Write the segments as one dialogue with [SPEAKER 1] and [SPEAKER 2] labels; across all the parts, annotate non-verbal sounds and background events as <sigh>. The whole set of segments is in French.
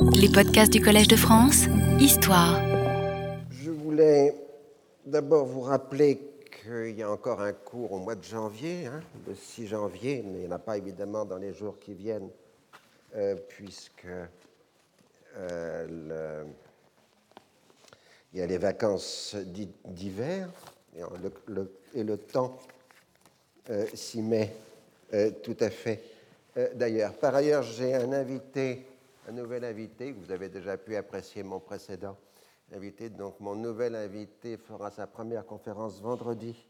[SPEAKER 1] Les podcasts du Collège de France, Histoire.
[SPEAKER 2] Je voulais d'abord vous rappeler qu'il y a encore un cours au mois de janvier, hein, le 6 janvier, mais il n'y en a pas évidemment dans les jours qui viennent, euh, puisque euh, il y a les vacances d'hiver et le, temps euh, s'y met tout à fait d'ailleurs. Par ailleurs, j'ai un invité, un nouvel invité, vous avez déjà pu apprécier mon précédent invité. Donc, mon nouvel invité fera sa première conférence vendredi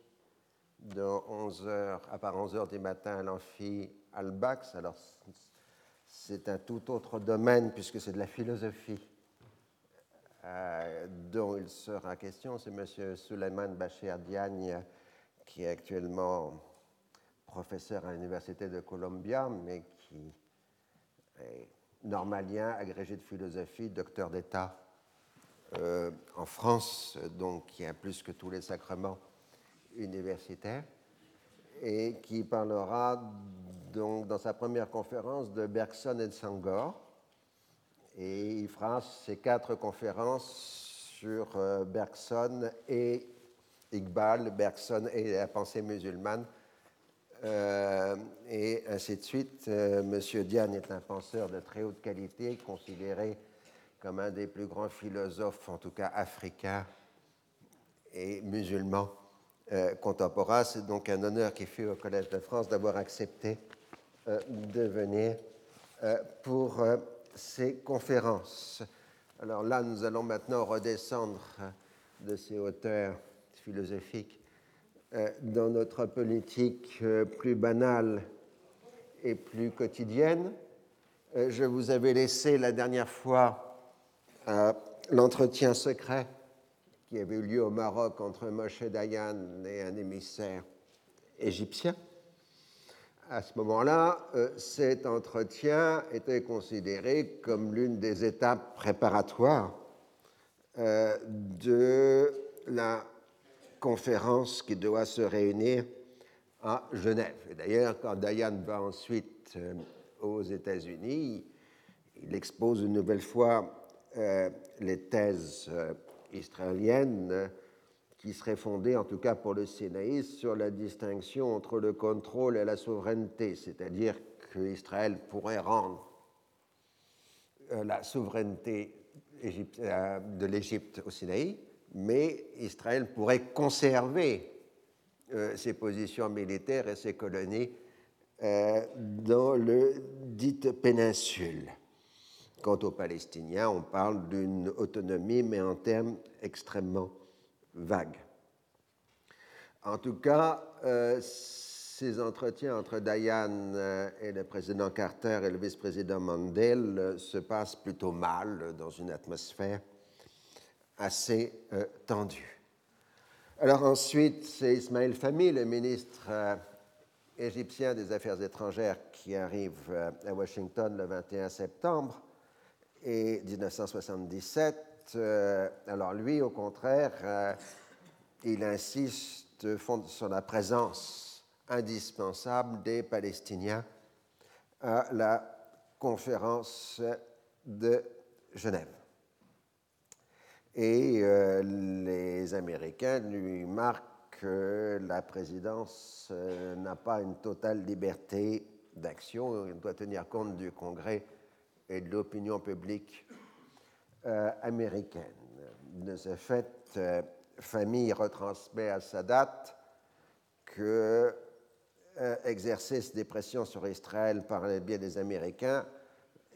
[SPEAKER 2] de 11h, à part 11h du matin à l'amphi Albax. Alors, c'est un tout autre domaine puisque c'est de la philosophie dont il sera question. C'est M. Suleiman Bachir Diagne qui est actuellement professeur à l'Université de Columbia, mais qui est normalien, agrégé de philosophie, docteur d'État euh, en France, donc qui a plus que tous les sacrements universitaires, et qui parlera donc dans sa première conférence de Bergson et de Sangor. Et il fera ces quatre conférences sur euh, Bergson et Iqbal, Bergson et la pensée musulmane euh, et ainsi de suite. Euh, Monsieur Diane est un penseur de très haute qualité, considéré comme un des plus grands philosophes, en tout cas africains et musulmans euh, contemporains. C'est donc un honneur qui fut au Collège de France d'avoir accepté de venir pour ces conférences. Alors là, nous allons maintenant redescendre de ces hauteurs philosophiques euh, dans notre politique euh, plus banale et plus quotidienne. Euh, je vous avais laissé la dernière fois l'entretien secret qui avait eu lieu au Maroc entre Moshe Dayan et un émissaire égyptien. À ce moment-là, cet entretien était considéré comme l'une des étapes préparatoires de la conférence qui doit se réunir à Genève. Et d'ailleurs, quand Dayan va ensuite euh, aux États-Unis, il expose une nouvelle fois euh, les thèses euh, israéliennes qui seraient fondées, en tout cas pour le sénaïsme, sur la distinction entre le contrôle et la souveraineté, c'est-à-dire qu'Israël pourrait rendre la souveraineté de l'Égypte au Sinaï, mais Israël pourrait conserver euh, ses positions militaires et ses colonies euh, dans le dite péninsule. Quant aux Palestiniens, on parle d'une autonomie, mais en termes extrêmement vagues. En tout cas, euh, ces entretiens entre Dayan et le président Carter et le vice-président Mandel se passent plutôt mal dans une atmosphère assez euh, tendu. Alors ensuite, c'est Ismaël Fahmy, le ministre euh, égyptien des Affaires étrangères, qui arrive euh, à Washington le 21 septembre et 1977. alors lui, au contraire, il insiste sur la présence indispensable des Palestiniens à la conférence de Genève et euh, les Américains lui marquent que la présidence euh, n'a pas une totale liberté d'action, il doit tenir compte du Congrès et de l'opinion publique euh, américaine. De ce fait, Famille retransmet à sa date que exercer des pressions sur Israël par le biais des Américains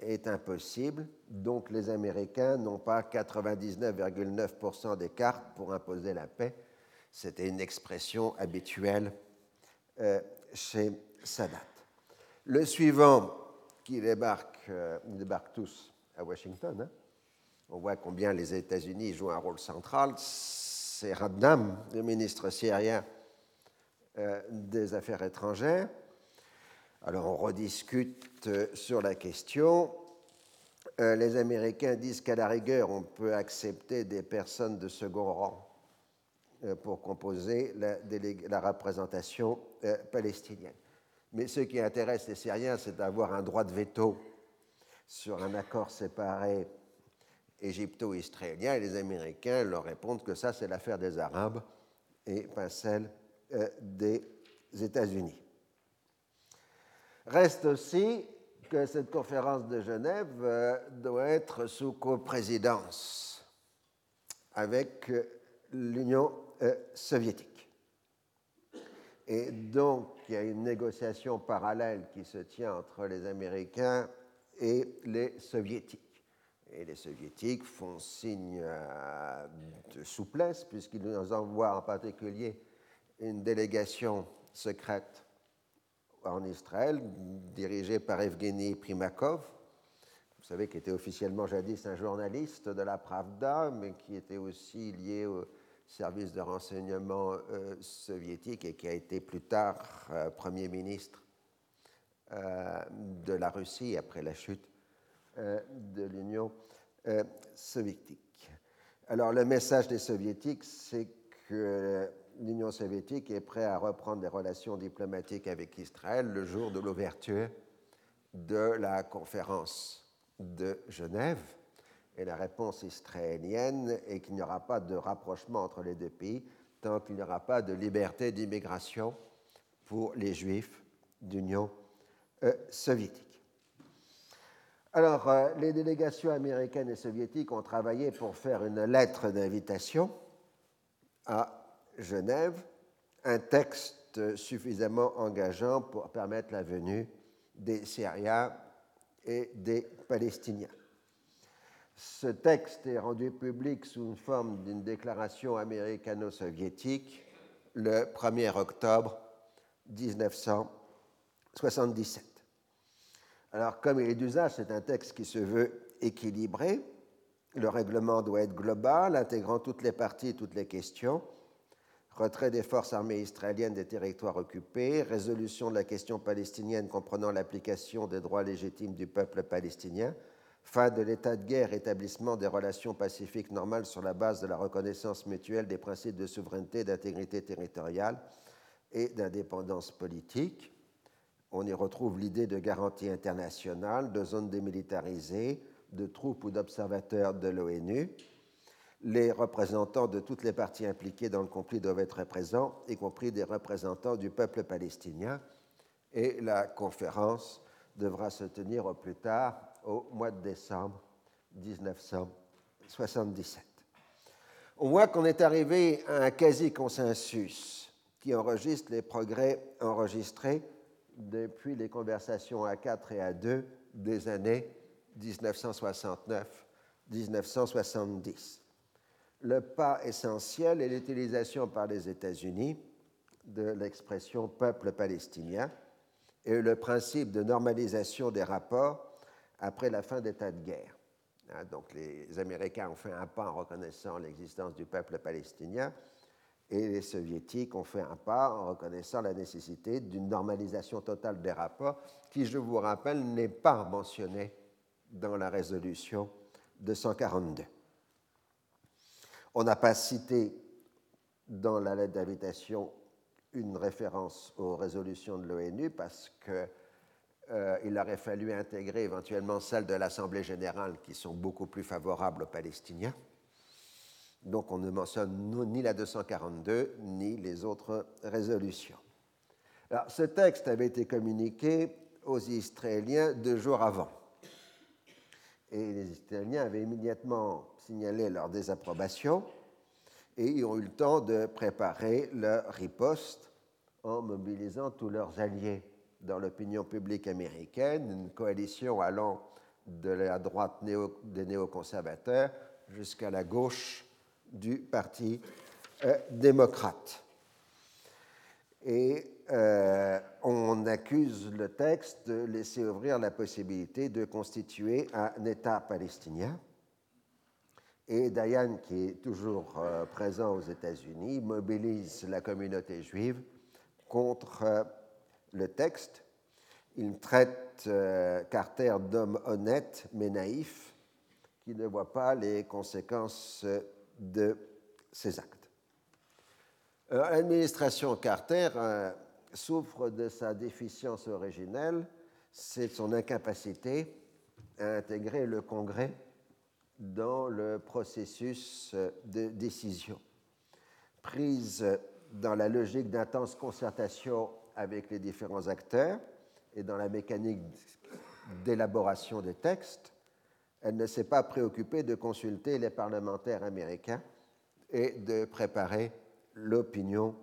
[SPEAKER 2] est impossible, donc les Américains n'ont pas 99,9% des cartes pour imposer la paix. C'était une expression habituelle euh, chez Sadat. Le suivant qui débarque, euh, ils tous à Washington, hein. on voit combien les États-Unis jouent un rôle central, c'est Radnam, le ministre syrien euh, des Affaires étrangères. Alors on rediscute euh, sur la question. Euh, les Américains disent qu'à la rigueur, on peut accepter des personnes de second rang euh, pour composer la, représentation palestinienne. Mais ce qui intéresse les Syriens, c'est d'avoir un droit de veto sur un accord séparé égypto-israélien et les Américains leur répondent que ça, c'est l'affaire des Arabes et pas celle des États-Unis. Reste aussi que cette conférence de Genève euh, doit être sous coprésidence avec euh, l'Union soviétique. Et donc, il y a une négociation parallèle qui se tient entre les Américains et les Soviétiques. Et les soviétiques font signe euh, de souplesse puisqu'ils nous envoient en particulier une délégation secrète en Israël dirigée par Evgeny Primakov, vous savez, qui était officiellement jadis un journaliste de la Pravda, mais qui était aussi lié au service de renseignement euh, soviétique et qui a été plus tard euh, Premier ministre de la Russie après la chute euh, de l'Union euh, soviétique. Alors le message des soviétiques, c'est que l'Union soviétique est prête à reprendre des relations diplomatiques avec Israël le jour de l'ouverture de la conférence de Genève. Et la réponse israélienne est qu'il n'y aura pas de rapprochement entre les deux pays tant qu'il n'y aura pas de liberté d'immigration pour les juifs d'Union euh, soviétique. Alors, euh, les délégations américaines et soviétiques ont travaillé pour faire une lettre d'invitation à Genève, un texte suffisamment engageant pour permettre la venue des Syriens et des Palestiniens. Ce texte est rendu public sous une forme d'une déclaration américano-soviétique le 1er octobre 1977. Alors, comme il est d'usage, c'est un texte qui se veut équilibré. Le règlement doit être global, intégrant toutes les parties et toutes les questions. Retrait des forces armées israéliennes des territoires occupés, résolution de la question palestinienne comprenant l'application des droits légitimes du peuple palestinien, fin de l'état de guerre, établissement des relations pacifiques normales sur la base de la reconnaissance mutuelle des principes de souveraineté, d'intégrité territoriale et d'indépendance politique. On y retrouve l'idée de garantie internationale, de zones démilitarisées, de troupes ou d'observateurs de l'ONU. Les représentants de toutes les parties impliquées dans le conflit doivent être présents, y compris des représentants du peuple palestinien. Et la conférence devra se tenir au plus tard au mois de décembre 1977. On voit qu'on est arrivé à un quasi-consensus qui enregistre les progrès enregistrés depuis les conversations à 4 et à 2 des années 1969-1970. Le pas essentiel est l'utilisation par les États-Unis de l'expression peuple palestinien et le principe de normalisation des rapports après la fin d'état de guerre. Hein, donc les Américains ont fait un pas en reconnaissant l'existence du peuple palestinien et les soviétiques ont fait un pas en reconnaissant la nécessité d'une normalisation totale des rapports, qui, je vous rappelle, n'est pas mentionnée dans la résolution 242. On n'a pas cité dans la lettre d'invitation une référence aux résolutions de l'ONU parce qu'il euh, aurait fallu intégrer éventuellement celles de l'Assemblée générale qui sont beaucoup plus favorables aux Palestiniens. Donc on ne mentionne ni la 242 ni les autres résolutions. Alors, ce texte avait été communiqué aux Israéliens deux jours avant. Et les Israéliens avaient immédiatement signalé leur désapprobation et ils ont eu le temps de préparer leur riposte en mobilisant tous leurs alliés dans l'opinion publique américaine, une coalition allant de la droite des néoconservateurs jusqu'à la gauche du Parti euh, démocrate. Et euh, on accuse le texte de laisser ouvrir la possibilité de constituer un État palestinien. Et Dayan, qui est toujours euh, présent aux États-Unis, mobilise la communauté juive contre le texte. Il traite Carter d'homme honnête mais naïf, qui ne voit pas les conséquences de ces actes. L'administration Carter euh, souffre de sa déficience originelle, c'est son incapacité à intégrer le Congrès dans le processus de décision. Prise dans la logique d'intense concertation avec les différents acteurs et dans la mécanique d'élaboration des textes, elle ne s'est pas préoccupée de consulter les parlementaires américains et de préparer l'opinion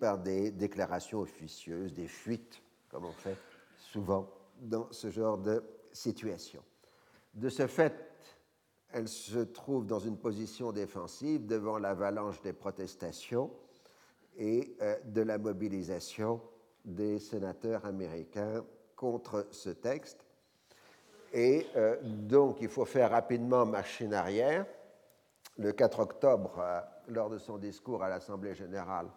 [SPEAKER 2] par des déclarations officieuses, des fuites, comme on fait souvent dans ce genre de situation. De ce fait, elle se trouve dans une position défensive devant l'avalanche des protestations et euh, de la mobilisation des sénateurs américains contre ce texte. Et euh, donc, il faut faire rapidement machine arrière. Le 4 octobre, euh, lors de son discours à l'Assemblée générale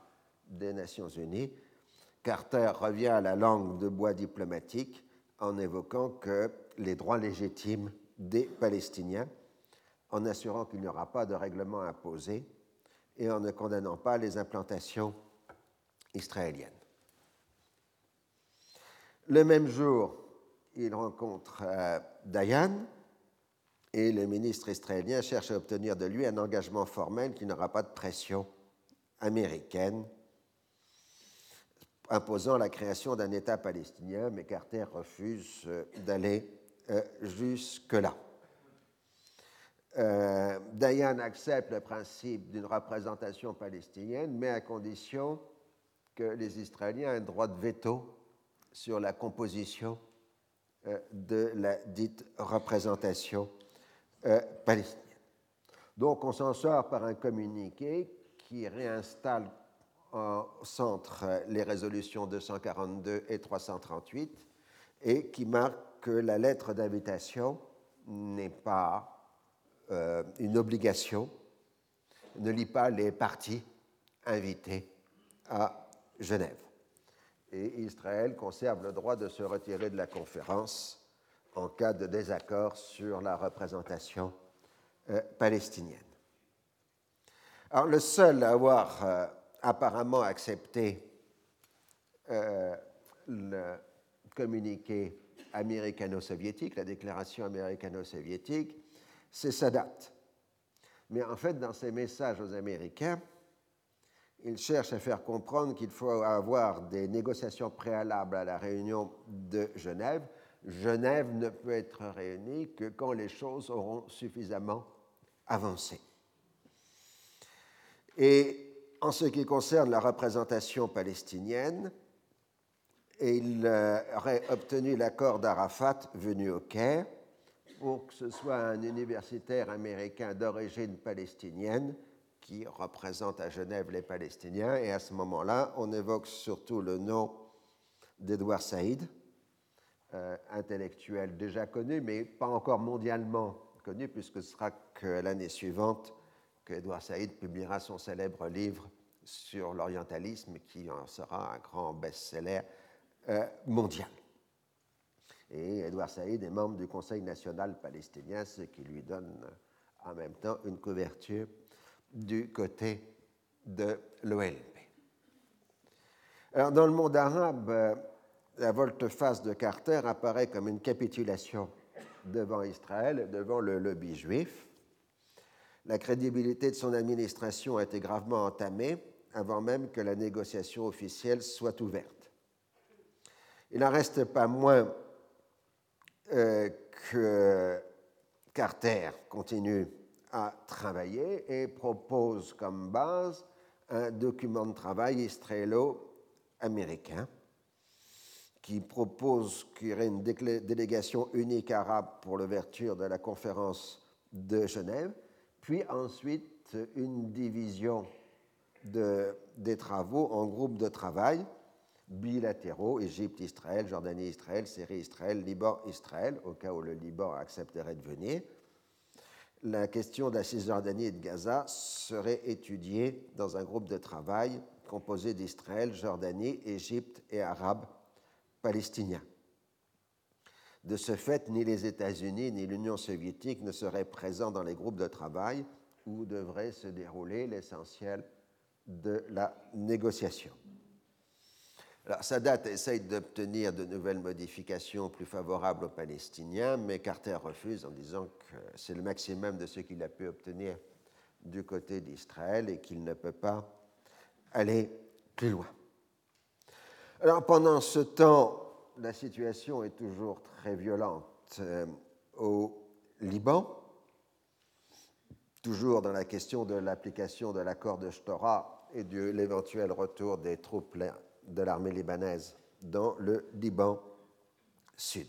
[SPEAKER 2] des Nations unies, Carter revient à la langue de bois diplomatique en évoquant que les droits légitimes des Palestiniens, en assurant qu'il n'y aura pas de règlement imposé et en ne condamnant pas les implantations israéliennes. Le même jour, il rencontre euh, Dayan et le ministre israélien cherche à obtenir de lui un engagement formel qui n'aura pas de pression américaine imposant la création d'un État palestinien, mais Carter refuse euh, d'aller euh, jusque-là. Euh, Dayan accepte le principe d'une représentation palestinienne, mais à condition que les Israéliens aient un droit de veto sur la composition de la dite représentation palestinienne. Donc on s'en sort par un communiqué qui réinstalle au centre les résolutions 242 et 338 et qui marque que la lettre d'invitation n'est pas euh, une obligation, ne lit pas les parties invitées à Genève. Et Israël conserve le droit de se retirer de la conférence en cas de désaccord sur la représentation euh, palestinienne. Alors le seul à avoir euh, apparemment accepté euh, le communiqué américano-soviétique, la déclaration américano-soviétique, c'est Sadat. Mais en fait, dans ses messages aux Américains, il cherche à faire comprendre qu'il faut avoir des négociations préalables à la réunion de Genève. Genève ne peut être réunie que quand les choses auront suffisamment avancé. Et en ce qui concerne la représentation palestinienne, il euh, aurait obtenu l'accord d'Arafat venu au Caire pour que ce soit un universitaire américain d'origine palestinienne qui représente à Genève les Palestiniens. Et à ce moment-là, on évoque surtout le nom d'Edouard Saïd, euh, intellectuel déjà connu, mais pas encore mondialement connu, puisque ce sera que l'année suivante Edouard Saïd publiera son célèbre livre sur l'orientalisme qui en sera un grand best-seller euh, mondial. Et Edouard Saïd est membre du Conseil national palestinien, ce qui lui donne en même temps une couverture du côté de l'OLP. Alors, dans le monde arabe, euh, la volte-face de Carter apparaît comme une capitulation devant Israël, devant le lobby juif. La crédibilité de son administration a été gravement entamée avant même que la négociation officielle soit ouverte. Il n'en reste pas moins euh, que Carter continue à travailler et propose comme base un document de travail israélo-américain qui propose qu'il y aurait une délégation unique arabe pour l'ouverture de la conférence de Genève puis ensuite une division de, des travaux en groupes de travail bilatéraux, Égypte-Israël, Jordanie-Israël, Syrie-Israël, Liban-Israël, au cas où le Liban accepterait de venir. La question de la Cisjordanie et de Gaza serait étudiée dans un groupe de travail composé d'Israël, Jordanie, Égypte et Arabes palestiniens. De ce fait, ni les États-Unis ni l'Union soviétique ne seraient présents dans les groupes de travail où devrait se dérouler l'essentiel de la négociation. Alors, Sadat essaye d'obtenir de nouvelles modifications plus favorables aux Palestiniens, mais Carter refuse en disant que c'est le maximum de ce qu'il a pu obtenir du côté d'Israël et qu'il ne peut pas aller plus loin. Alors, pendant ce temps, la situation est toujours très violente euh, au Liban, toujours dans la question de l'application de l'accord de Shtora et de l'éventuel retour des troupes de l'armée libanaise dans le Liban sud.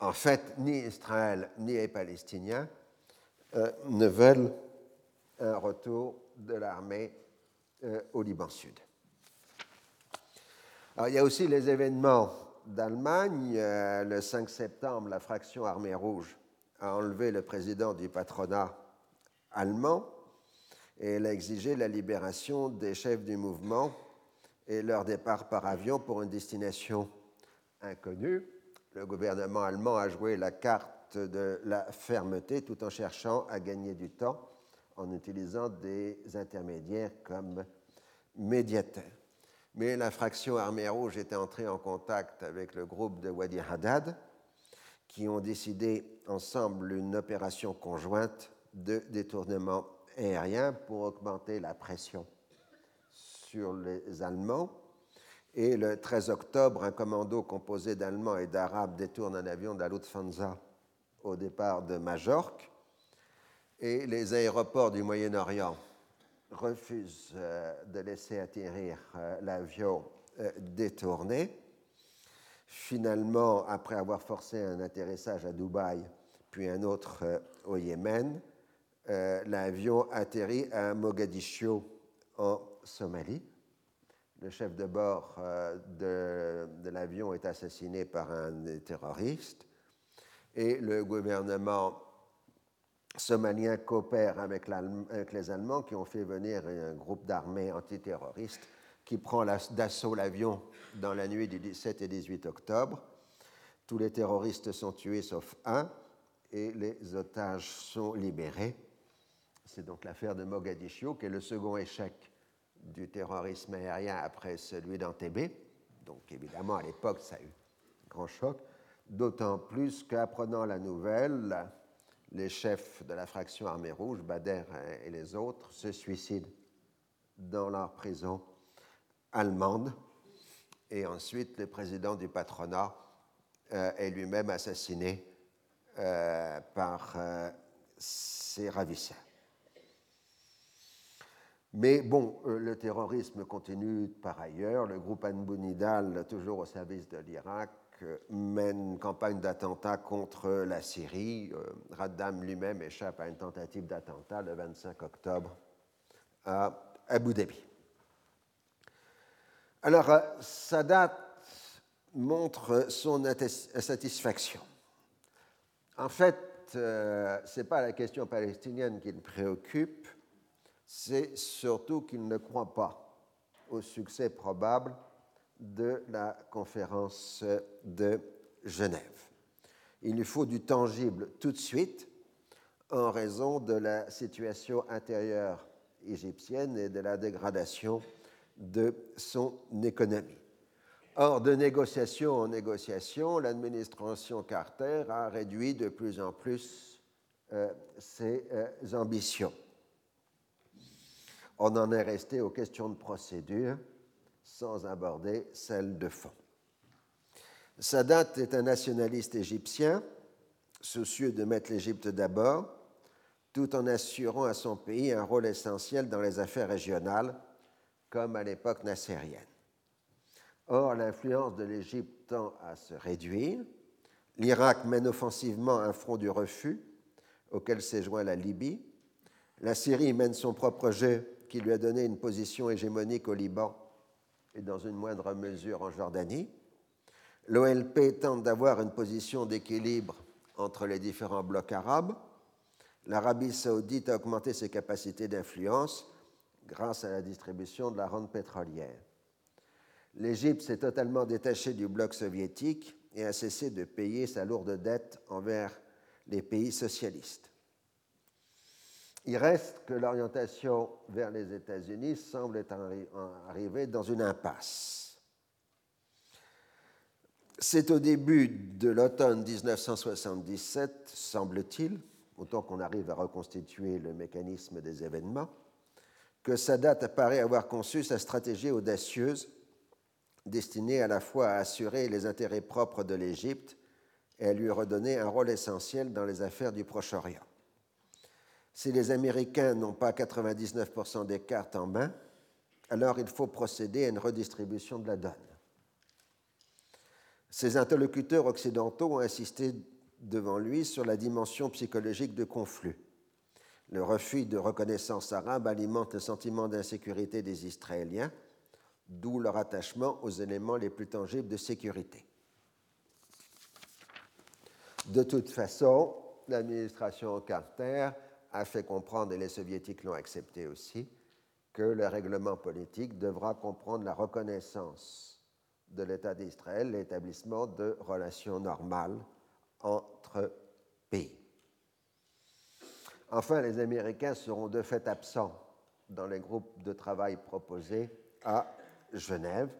[SPEAKER 2] En fait, ni Israël ni les Palestiniens euh, ne veulent un retour de l'armée euh, au Liban sud. Il y a aussi les événements d'Allemagne. Euh, le 5 septembre, la fraction Armée Rouge a enlevé le président du patronat allemand et elle a exigé la libération des chefs du mouvement et leur départ par avion pour une destination inconnue. Le gouvernement allemand a joué la carte de la fermeté tout en cherchant à gagner du temps en utilisant des intermédiaires comme médiateurs. Mais la fraction Armée Rouge était entrée en contact avec le groupe de Wadi Haddad, qui ont décidé ensemble une opération conjointe de détournement aérien pour augmenter la pression sur les Allemands. Et le 13 octobre, un commando composé d'Allemands et d'Arabes détourne un avion de la au départ de Majorque. Et les aéroports du Moyen-Orient refusent euh, de laisser atterrir euh, l'avion euh, détourné. Finalement, après avoir forcé un atterrissage à Dubaï, puis un autre au Yémen, l'avion atterrit à Mogadiscio en Somalie. Le chef de bord de, l'avion est assassiné par un terroriste et le gouvernement somalien coopère avec, avec, les Allemands qui ont fait venir un groupe d'armées antiterroristes qui prend d'assaut l'avion dans la nuit du 17 et 18 octobre. Tous les terroristes sont tués sauf un et les otages sont libérés. C'est donc l'affaire de Mogadiscio qui est le second échec du terrorisme aérien après celui d'Antébé. Donc évidemment, à l'époque, ça a eu un grand choc. D'autant plus qu'apprenant la nouvelle, les chefs de la fraction Armée Rouge, Bader et les autres, se suicident dans leur prison allemande. Et ensuite, le président du patronat euh, est lui-même assassiné euh, par euh, ses ravisseurs. Mais bon, le terrorisme continue par ailleurs. Le groupe Anbunidal, toujours au service de l'Irak, mène une campagne d'attentats contre la Syrie. Euh, Raddam lui-même échappe à une tentative d'attentat le 25 octobre à Abu Dhabi. Alors, Sadat montre son satisfaction. En fait, ce n'est pas la question palestinienne qui le préoccupe, c'est surtout qu'il ne croit pas au succès probable de la conférence de Genève. Il lui faut du tangible tout de suite en raison de la situation intérieure égyptienne et de la dégradation de son économie. Or, de négociation en négociation, l'administration Carter a réduit de plus en plus euh, ses euh, ambitions on en est resté aux questions de procédure sans aborder celles de fond. Sadat est un nationaliste égyptien, soucieux de mettre l'Égypte d'abord, tout en assurant à son pays un rôle essentiel dans les affaires régionales, comme à l'époque nassérienne. Or, l'influence de l'Égypte tend à se réduire. L'Irak mène offensivement un front du refus, auquel s'est joint la Libye. La Syrie mène son propre jeu qui lui a donné une position hégémonique au Liban et dans une moindre mesure en Jordanie. L'OLP tente d'avoir une position d'équilibre entre les différents blocs arabes. L'Arabie saoudite a augmenté ses capacités d'influence grâce à la distribution de la rente pétrolière. L'Égypte s'est totalement détachée du bloc soviétique et a cessé de payer sa lourde dette envers les pays socialistes. Il reste que l'orientation vers les États-Unis semble être arrivée dans une impasse. c'est au début de l'automne 1977, semble-t-il, autant qu'on arrive à reconstituer le mécanisme des événements, que Sadat apparaît avoir conçu sa stratégie audacieuse destinée à la fois à assurer les intérêts propres de l'Égypte et à lui redonner un rôle essentiel dans les affaires du Proche-Orient. Si les Américains n'ont pas 99% des cartes en main, alors il faut procéder à une redistribution de la donne. Ses interlocuteurs occidentaux ont insisté devant lui sur la dimension psychologique du conflit. Le refus de reconnaissance arabe alimente le sentiment d'insécurité des Israéliens, d'où leur attachement aux éléments les plus tangibles de sécurité. De toute façon, l'administration Carter a fait comprendre, et les soviétiques l'ont accepté aussi, que le règlement politique devra comprendre la reconnaissance de l'État d'Israël, l'établissement de relations normales entre pays. Enfin, les Américains seront de fait absents dans les groupes de travail proposés à Genève,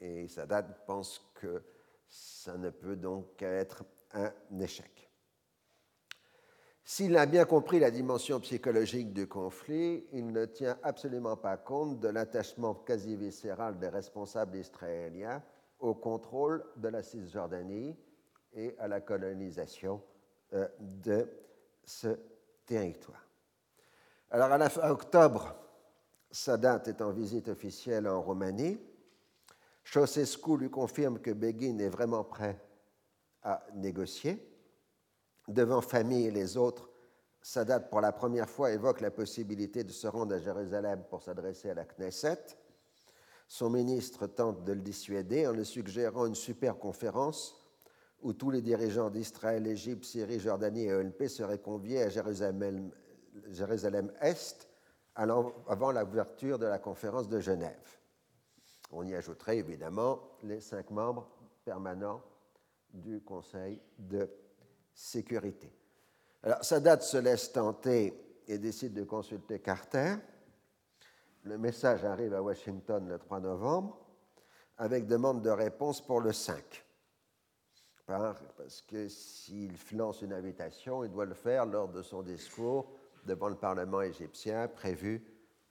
[SPEAKER 2] et Sadat pense que ça ne peut donc qu'être un échec. S'il a bien compris la dimension psychologique du conflit, il ne tient absolument pas compte de l'attachement quasi viscéral des responsables israéliens au contrôle de la Cisjordanie et à la colonisation euh, de ce territoire. Alors, à la fin octobre, Sadat est en visite officielle en Roumanie. Ceausescu lui confirme que Begin est vraiment prêt à négocier devant famille et les autres, Sadat, pour la première fois, évoque la possibilité de se rendre à Jérusalem pour s'adresser à la Knesset. Son ministre tente de le dissuader en lui suggérant une super conférence où tous les dirigeants d'Israël, Égypte, Syrie, Jordanie et OLP seraient conviés à Jérusalem, Est avant l'ouverture de la conférence de Genève. On y ajouterait évidemment les cinq membres permanents du Conseil de sécurité. Alors, Sadat se laisse tenter et décide de consulter Carter. Le message arrive à Washington le 3 novembre avec demande de réponse pour le 5. Parce que s'il lance une invitation, il doit le faire lors de son discours devant le Parlement égyptien prévu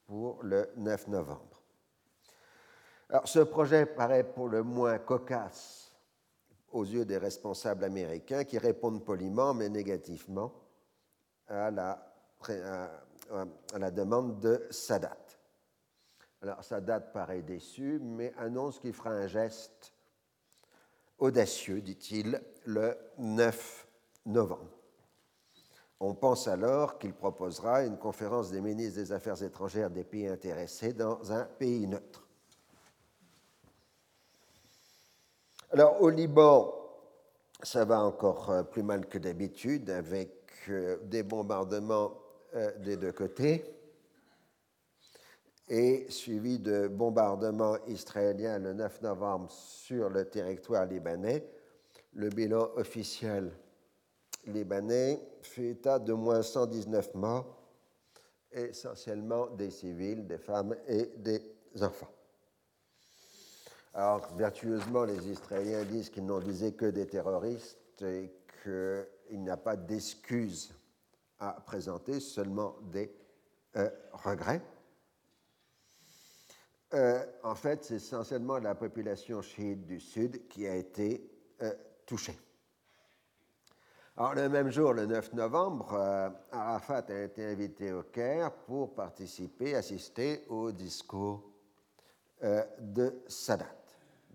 [SPEAKER 2] pour le 9 novembre. Alors, ce projet paraît pour le moins cocasse aux yeux des responsables américains qui répondent poliment mais négativement à la, demande de Sadat. Alors Sadat paraît déçu, mais annonce qu'il fera un geste audacieux, dit-il, le 9 novembre. On pense alors qu'il proposera une conférence des ministres des Affaires étrangères des pays intéressés dans un pays neutre. Alors au Liban, ça va encore euh, plus mal que d'habitude avec euh, des bombardements euh, des deux côtés et suivi de bombardements israéliens le 9 novembre sur le territoire libanais. Le bilan officiel libanais fait état de moins 119 morts, essentiellement des civils, des femmes et des enfants. Alors, vertueusement, les Israéliens disent qu'ils n'ont visé que des terroristes et qu'il n'y a pas d'excuses à présenter, seulement des euh, regrets. Euh, en fait, c'est essentiellement la population chiite du Sud qui a été euh, touchée. Alors, le même jour, le 9 novembre, Arafat a été invité au Caire pour participer, assister au discours de Sadat.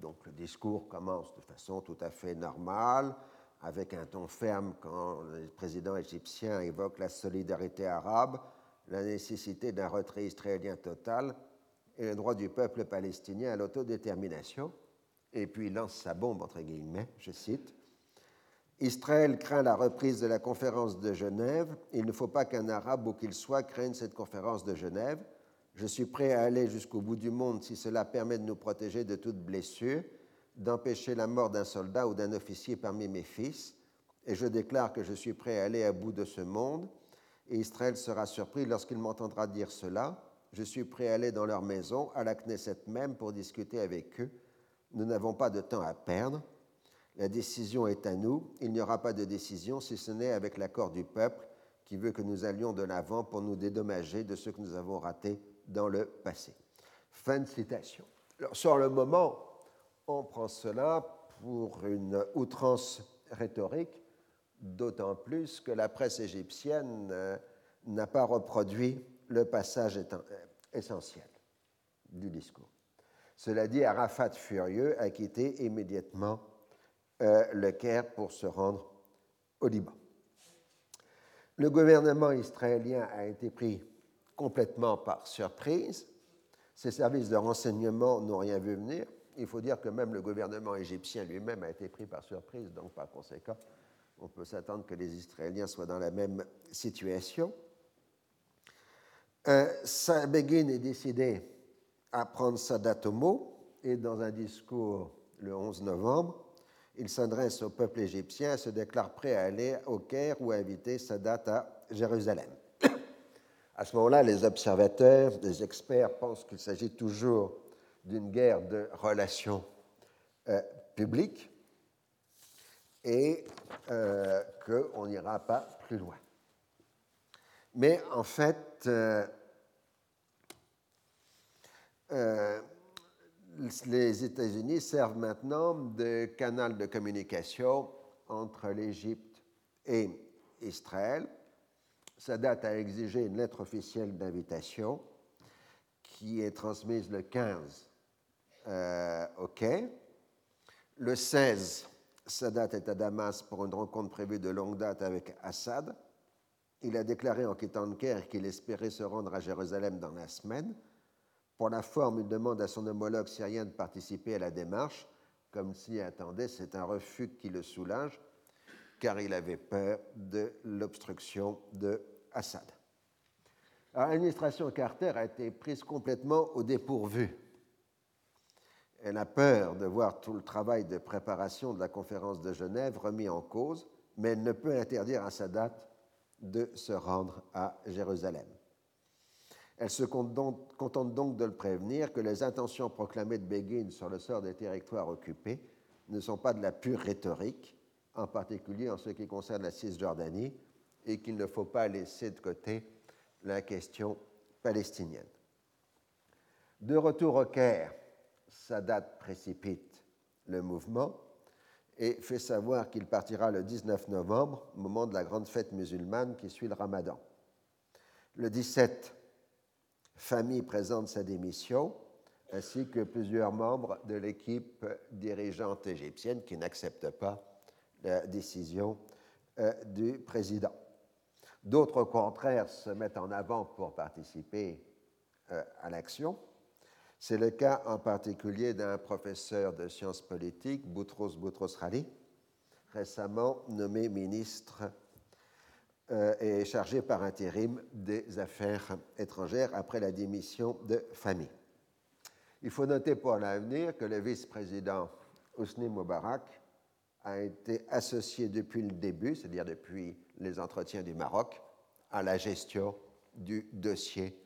[SPEAKER 2] Donc le discours commence de façon tout à fait normale, avec un ton ferme quand le président égyptien évoque la solidarité arabe, la nécessité d'un retrait israélien total et le droit du peuple palestinien à l'autodétermination. Et puis il lance sa bombe, entre guillemets, je cite. Israël craint la reprise de la conférence de Genève. Il ne faut pas qu'un arabe, où qu'il soit, craigne cette conférence de Genève. Je suis prêt à aller jusqu'au bout du monde si cela permet de nous protéger de toute blessure, d'empêcher la mort d'un soldat ou d'un officier parmi mes fils, et je déclare que je suis prêt à aller à bout de ce monde, et Israël sera surpris lorsqu'il m'entendra dire cela. Je suis prêt à aller dans leur maison, à la Knesset même, pour discuter avec eux. Nous n'avons pas de temps à perdre. La décision est à nous. Il n'y aura pas de décision si ce n'est avec l'accord du peuple qui veut que nous allions de l'avant pour nous dédommager de ce que nous avons raté dans le passé. Fin de citation. Sur le moment, on prend cela pour une outrance rhétorique, d'autant plus que la presse égyptienne euh, n'a pas reproduit le passage euh, essentiel du discours. Cela dit, Arafat furieux a quitté immédiatement euh, le Caire pour se rendre au Liban. Le gouvernement israélien a été pris complètement par surprise. Ses services de renseignement n'ont rien vu venir. Il faut dire que même le gouvernement égyptien lui-même a été pris par surprise, donc par conséquent, on peut s'attendre que les Israéliens soient dans la même situation. Euh, Begin est décidé à prendre sa date au mot et dans un discours le 11 novembre, il s'adresse au peuple égyptien et se déclare prêt à aller au Caire ou à inviter date à Jérusalem. À ce moment-là, les observateurs, les experts pensent qu'il s'agit toujours d'une guerre de relations euh, publiques et euh, qu'on n'ira pas plus loin. Mais en fait, euh, les États-Unis servent maintenant de canal de communication entre l'Égypte et Israël. Date a exigé une lettre officielle d'invitation qui est transmise le 15 euh, au. Le 16, Sadat est à Damas pour une rencontre prévue de longue date avec Assad. Il a déclaré en quittant le Caire qu'il espérait se rendre à Jérusalem dans la semaine. Pour la forme, il demande à son homologue syrien de participer à la démarche, comme s'y attendait. C'est un refus qui le soulage, car il avait peur de l'obstruction de Assad. L'administration Carter a été prise complètement au dépourvu. Elle a peur de voir tout le travail de préparation de la conférence de Genève remis en cause, mais elle ne peut interdire à Sadat de se rendre à Jérusalem. Elle se contente donc de le prévenir que les intentions proclamées de Begin sur le sort des territoires occupés ne sont pas de la pure rhétorique, en particulier en ce qui concerne la Cisjordanie, et qu'il ne faut pas laisser de côté la question palestinienne. De retour au Caire, Sadat précipite le mouvement et fait savoir qu'il partira le 19 novembre, moment de la grande fête musulmane qui suit le ramadan. Le 17, Famille présente sa démission, ainsi que plusieurs membres de l'équipe dirigeante égyptienne qui n'acceptent pas la décision euh, du président. D'autres, au contraire, se mettent en avant pour participer euh, à l'action. C'est le cas en particulier d'un professeur de sciences politiques, Boutros Boutros Ghali, récemment nommé ministre euh, est chargé par intérim des affaires étrangères après la démission de famille. Il faut noter pour l'avenir que le vice-président Hosni Moubarak a été associé depuis le début, c'est-à-dire depuis les entretiens du Maroc, à la gestion du dossier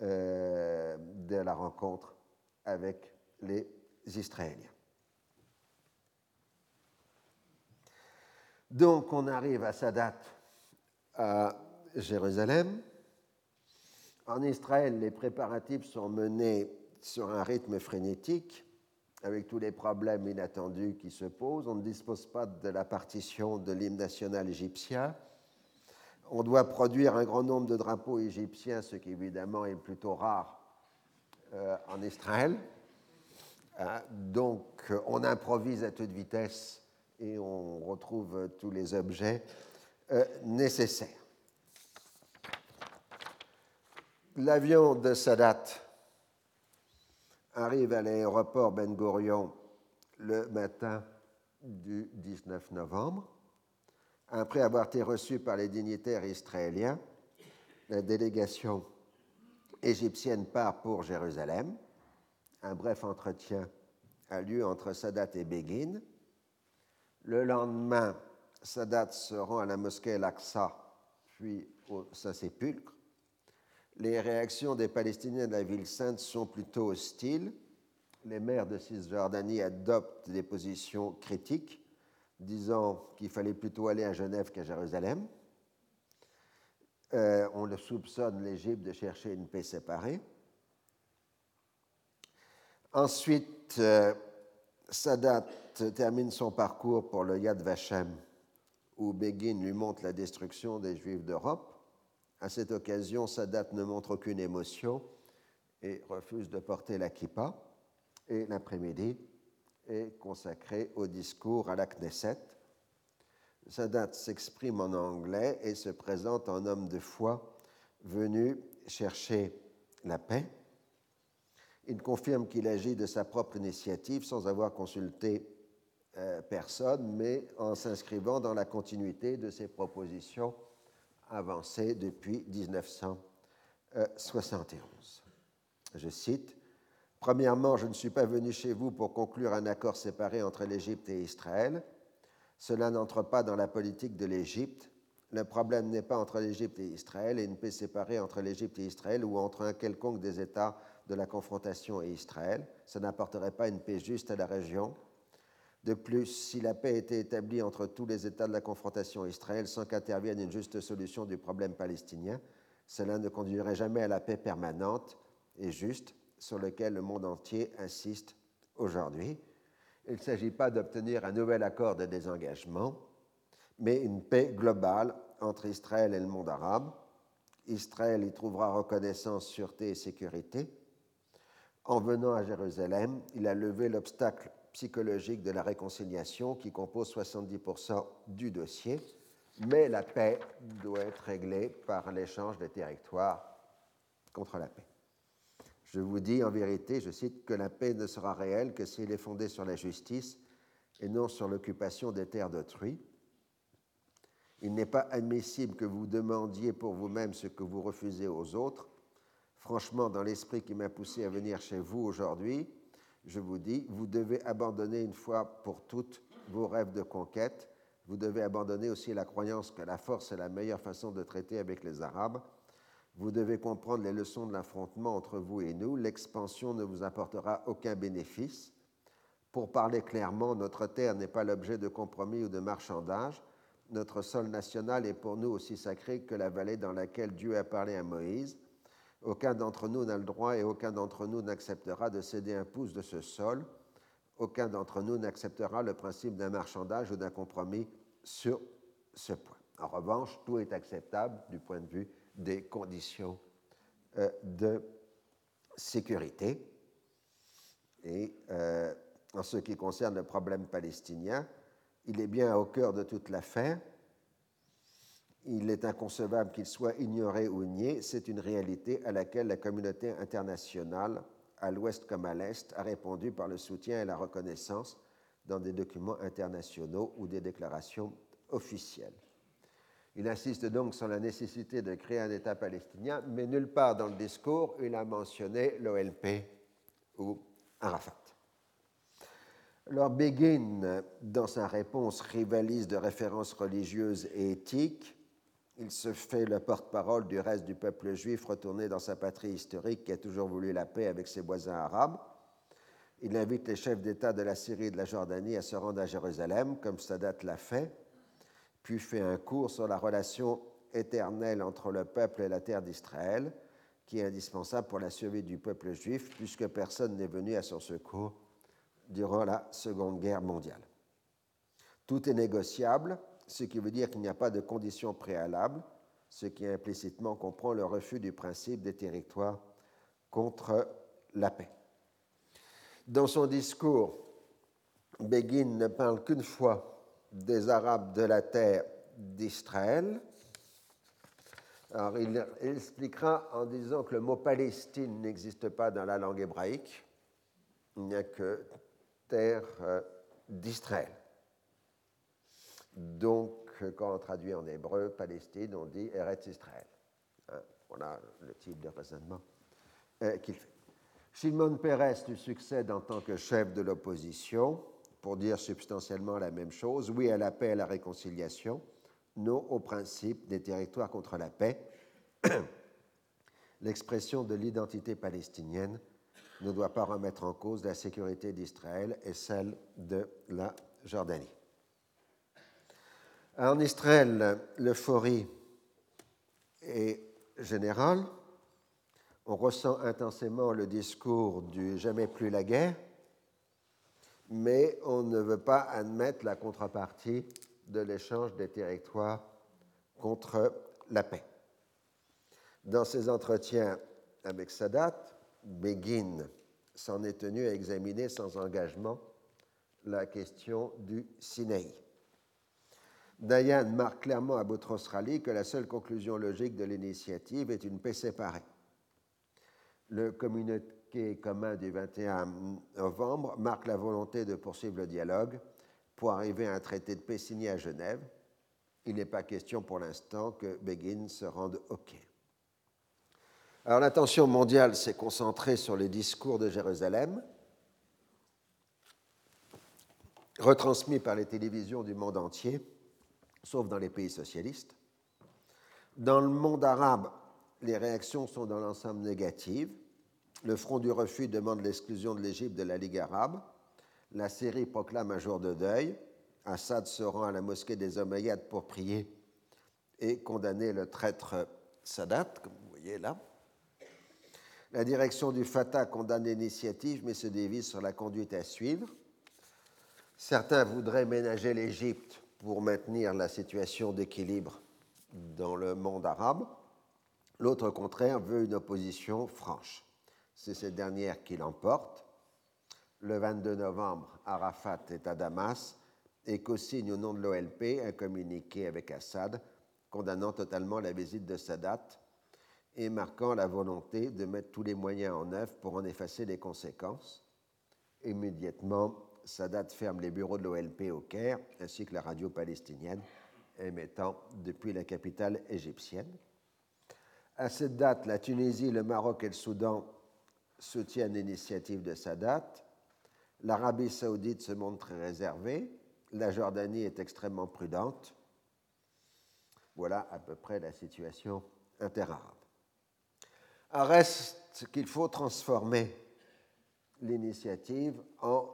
[SPEAKER 2] euh, de la rencontre avec les Israéliens. Donc on arrive à sa date à Jérusalem. En Israël, les préparatifs sont menés sur un rythme frénétique, avec tous les problèmes inattendus qui se posent. On ne dispose pas de la partition de l'hymne national égyptien. On doit produire un grand nombre de drapeaux égyptiens, ce qui évidemment est plutôt rare euh, en Israël. Hein, donc on improvise à toute vitesse et on retrouve tous les objets euh, nécessaire. L'avion de Sadat arrive à l'aéroport Ben Gurion le matin du 19 novembre. Après avoir été reçu par les dignitaires israéliens, la délégation égyptienne part pour Jérusalem. Un bref entretien a lieu entre Sadat et Begin. Le lendemain, Sadat se rend à la mosquée Al-Aqsa, puis au Saint-Sépulcre. Les réactions des Palestiniens de la ville sainte sont plutôt hostiles. les maires de Cisjordanie adoptent des positions critiques, disant qu'il fallait plutôt aller à Genève qu'à Jérusalem. Euh, on le soupçonne l'Égypte de chercher une paix séparée. Ensuite, euh, Sadat termine son parcours pour le Yad Vashem, où Begin lui montre la destruction des Juifs d'Europe. À cette occasion, Sadat ne montre aucune émotion et refuse de porter la kippa. Et l'après-midi est consacré au discours à la Knesset. Sadat s'exprime en anglais et se présente en homme de foi venu chercher la paix. Il confirme qu'il agit de sa propre initiative sans avoir consulté euh, personne, mais en s'inscrivant dans la continuité de ses propositions avancées depuis 1971. Je cite Premièrement, je ne suis pas venu chez vous pour conclure un accord séparé entre l'Égypte et Israël. Cela n'entre pas dans la politique de l'Égypte. Le problème n'est pas entre l'Égypte et Israël et une paix séparée entre l'Égypte et Israël ou entre un quelconque des États de la confrontation et Israël. Ça n'apporterait pas une paix juste à la région. De plus, si la paix était établie entre tous les États de la confrontation Israël sans qu'intervienne une juste solution du problème palestinien, cela ne conduirait jamais à la paix permanente et juste sur lequel le monde entier insiste aujourd'hui. Il ne s'agit pas d'obtenir un nouvel accord de désengagement, mais une paix globale entre Israël et le monde arabe. Israël y trouvera reconnaissance, sûreté et sécurité. En venant à Jérusalem, il a levé l'obstacle psychologique de la réconciliation qui compose 70% du dossier, mais la paix doit être réglée par l'échange des territoires contre la paix. Je vous dis en vérité, je cite, que la paix ne sera réelle que si elle est fondée sur la justice et non sur l'occupation des terres d'autrui. Il n'est pas admissible que vous demandiez pour vous-même ce que vous refusez aux autres. Franchement, dans l'esprit qui m'a poussé à venir chez vous aujourd'hui, je vous dis, vous devez abandonner une fois pour toutes vos rêves de conquête. Vous devez abandonner aussi la croyance que la force est la meilleure façon de traiter avec les Arabes vous devez comprendre les leçons de l'affrontement entre vous et nous. L'expansion ne vous apportera aucun bénéfice. Pour parler clairement, notre terre n'est pas l'objet de compromis ou de marchandage. Notre sol national est pour nous aussi sacré que la vallée dans laquelle Dieu a parlé à Moïse. Aucun d'entre nous n'a le droit et aucun d'entre nous n'acceptera de céder un pouce de ce sol. Aucun d'entre nous n'acceptera le principe d'un marchandage ou d'un compromis sur ce point. En revanche, tout est acceptable du point de vue des conditions euh, de sécurité. Et euh, en ce qui concerne le problème palestinien, il est bien au cœur de toute l'affaire. Il est inconcevable qu'il soit ignoré ou nié. C'est une réalité à laquelle la communauté internationale, à l'ouest comme à l'est, a répondu par le soutien et la reconnaissance dans des documents internationaux ou des déclarations officielles. Il insiste donc sur la nécessité de créer un État palestinien, mais nulle part dans le discours il a mentionné l'OLP ou Arafat. Alors Begin, dans sa réponse, rivalise de références religieuses et éthiques. Il se fait le porte-parole du reste du peuple juif retourné dans sa patrie historique qui a toujours voulu la paix avec ses voisins arabes. Il invite les chefs d'État de la Syrie et de la Jordanie à se rendre à Jérusalem, comme Sadat l'a fait puis fait un cours sur la relation éternelle entre le peuple et la terre d'Israël, qui est indispensable pour la survie du peuple juif, puisque personne n'est venu à son secours durant la Seconde Guerre mondiale. Tout est négociable, ce qui veut dire qu'il n'y a pas de conditions préalables, ce qui implicitement comprend le refus du principe des territoires contre la paix. Dans son discours, Begin ne parle qu'une fois des Arabes de la terre d'Israël. Alors, il expliquera en disant que le mot Palestine n'existe pas dans la langue hébraïque. Il n'y a que terre euh, d'Israël. Donc, quand on traduit en hébreu Palestine, on dit Eretz Israël. Hein, le type de raisonnement euh, qu'il fait. Shimon Peres lui succède en tant que chef de l'opposition pour dire substantiellement la même chose. Oui à la paix et à la réconciliation, non au principe des territoires contre la paix. <clears throat> L'expression de l'identité palestinienne ne doit pas remettre en cause la sécurité d'Israël et celle de la Jordanie. En Israël, l'euphorie est générale. On ressent intensément le discours du jamais plus la guerre, mais on ne veut pas admettre la contrepartie de l'échange des territoires contre la paix. Dans ses entretiens avec Sadat, Begin s'en est tenu à examiner sans engagement la question du Sinaï. Dayan marque clairement à Boutros Ghali que la seule conclusion logique de l'initiative est une paix séparée. Le communiqué commun du 21 novembre marque la volonté de poursuivre le dialogue pour arriver à un traité de paix signé à Genève. Il n'est pas question pour l'instant que Begin se rende OK. Alors l'attention mondiale s'est concentrée sur les discours de Jérusalem, retransmis par les télévisions du monde entier, sauf dans les pays socialistes. Dans le monde arabe, les réactions sont dans l'ensemble négatives. Le Front du refus demande l'exclusion de l'Égypte de la Ligue arabe. La Syrie proclame un jour de deuil. Assad se rend à la mosquée des Omeyyades pour prier et condamner le traître Sadat, comme vous voyez là. La direction du Fatah condamne l'initiative mais se divise sur la conduite à suivre. Certains voudraient ménager l'Égypte pour maintenir la situation d'équilibre dans le monde arabe. L'autre, au contraire, veut une opposition franche. C'est cette dernière qui l'emporte. Le 22 novembre, Arafat est à Damas et co-signe au nom de l'OLP un communiqué avec Assad condamnant totalement la visite de Sadat et marquant la volonté de mettre tous les moyens en œuvre pour en effacer les conséquences. Immédiatement, Sadat ferme les bureaux de l'OLP au Caire ainsi que la radio palestinienne émettant depuis la capitale égyptienne. À cette date, la Tunisie, le Maroc et le Soudan soutiennent l'initiative de Sadat. L'Arabie saoudite se montre très réservée. La Jordanie est extrêmement prudente. Voilà à peu près la situation interarabe reste qu'il faut transformer l'initiative en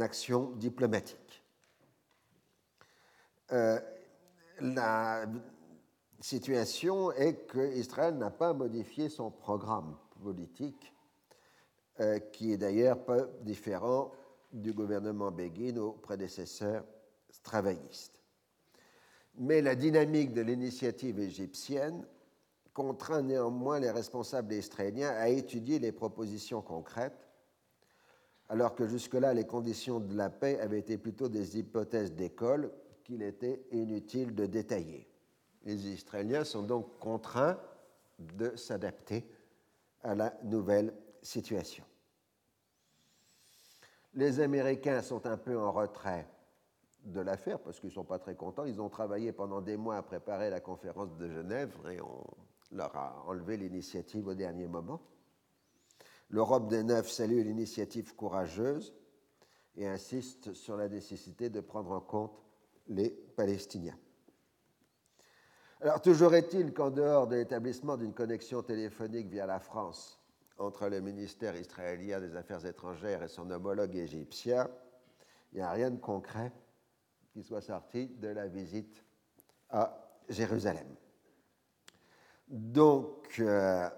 [SPEAKER 2] action diplomatique. Euh, la situation est qu'Israël n'a pas modifié son programme politique, euh, qui est d'ailleurs peu différent du gouvernement Begin au prédécesseur travailliste. Mais la dynamique de l'initiative égyptienne contraint néanmoins les responsables israéliens à étudier les propositions concrètes, alors que jusque-là les conditions de la paix avaient été plutôt des hypothèses d'école qu'il était inutile de détailler. Les Israéliens sont donc contraints de s'adapter à la nouvelle situation. Les Américains sont un peu en retrait de l'affaire parce qu'ils ne sont pas très contents. Ils ont travaillé pendant des mois à préparer la conférence de Genève et on leur a enlevé l'initiative au dernier moment. L'Europe des Neuf salue l'initiative courageuse et insiste sur la nécessité de prendre en compte les Palestiniens. Alors, toujours est-il qu'en dehors de l'établissement d'une connexion téléphonique via la France entre le ministère israélien des Affaires étrangères et son homologue égyptien, il n'y a rien de concret qui soit sorti de la visite à Jérusalem. Donc, euh,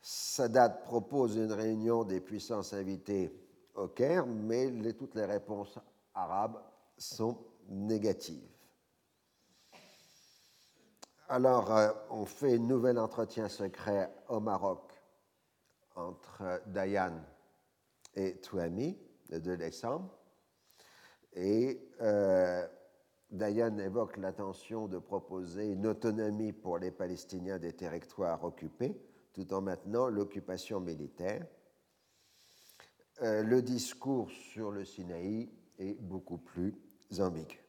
[SPEAKER 2] Sadat propose une réunion des puissances invitées au Caire, mais toutes les réponses arabes sont négatives. Alors, euh, on fait un nouvel entretien secret au Maroc entre Dayan et Touami le 2 décembre. Et euh, Dayan évoque l'intention de proposer une autonomie pour les Palestiniens des territoires occupés, tout en maintenant l'occupation militaire. Euh, le discours sur le Sinaï est beaucoup plus ambigu.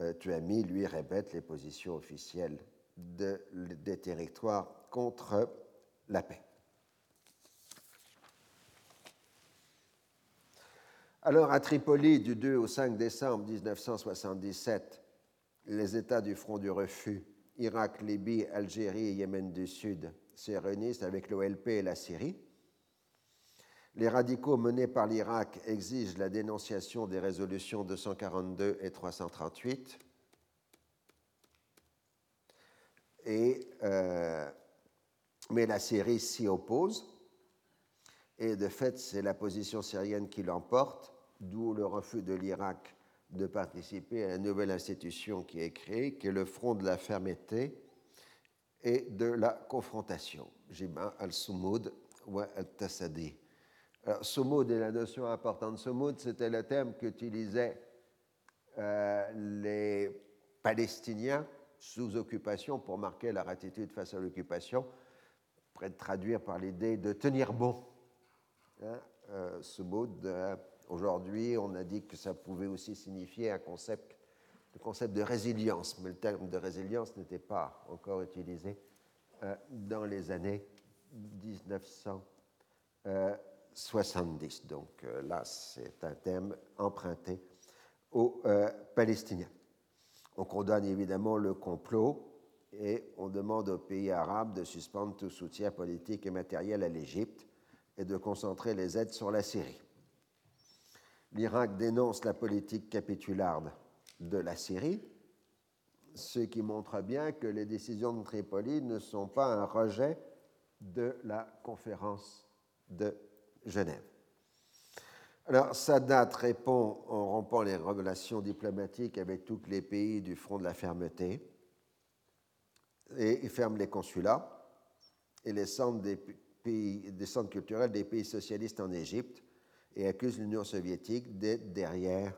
[SPEAKER 2] Euh, Tuami, lui, répète les positions officielles des territoires contre la paix. Alors, à Tripoli, du 2 au 5 décembre 1977, les États du Front du Refus, Irak, Libye, Algérie et Yémen du Sud, se réunissent avec l'OLP et la Syrie. Les radicaux menés par l'Irak exigent la dénonciation des résolutions 242 et 338. Et, euh, mais la Syrie s'y oppose. Et de fait, c'est la position syrienne qui l'emporte, d'où le refus de l'Irak de participer à la nouvelle institution qui est créée, qui est le Front de la fermeté et de la confrontation, Jibin al-Sumud ou al-Tassadi. Alors, Sumud est la notion importante. Sumud, c'était le terme qu'utilisaient euh, les Palestiniens sous occupation pour marquer leur attitude face à l'occupation, près de traduire par l'idée de tenir bon. Hein, euh, Sumud, euh, aujourd'hui, on a dit que ça pouvait aussi signifier un concept, le concept de résilience, mais le terme de résilience n'était pas encore utilisé euh, dans les années 1900. 70. Donc euh, là, c'est un thème emprunté aux euh, Palestiniens. On condamne évidemment le complot et on demande aux pays arabes de suspendre tout soutien politique et matériel à l'Égypte et de concentrer les aides sur la Syrie. L'Irak dénonce la politique capitularde de la Syrie, ce qui montre bien que les décisions de Tripoli ne sont pas un rejet de la conférence de Genève. Alors, Sadat répond en rompant les relations diplomatiques avec tous les pays du front de la fermeté et ferme les consulats et les centres culturels des pays socialistes en Égypte et accuse l'Union soviétique d'être derrière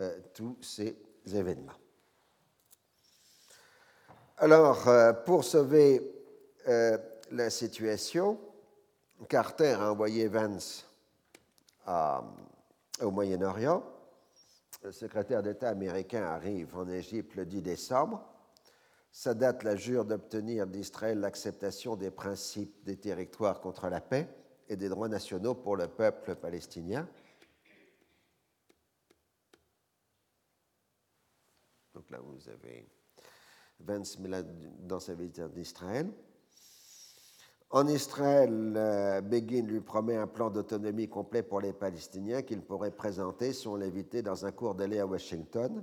[SPEAKER 2] euh, tous ces événements. Alors, euh, pour sauver euh, la situation, Carter a envoyé Vance au Moyen-Orient. Le secrétaire d'État américain arrive en Égypte le 10 décembre. Sadat la jure d'obtenir d'Israël l'acceptation des principes des territoires contre la paix et des droits nationaux pour le peuple palestinien. Donc là, vous avez Vance dans sa visite d'Israël. En Israël, euh, Begin lui promet un plan d'autonomie complet pour les Palestiniens qu'il pourrait présenter si on l'invitait dans un cours d'aller à Washington.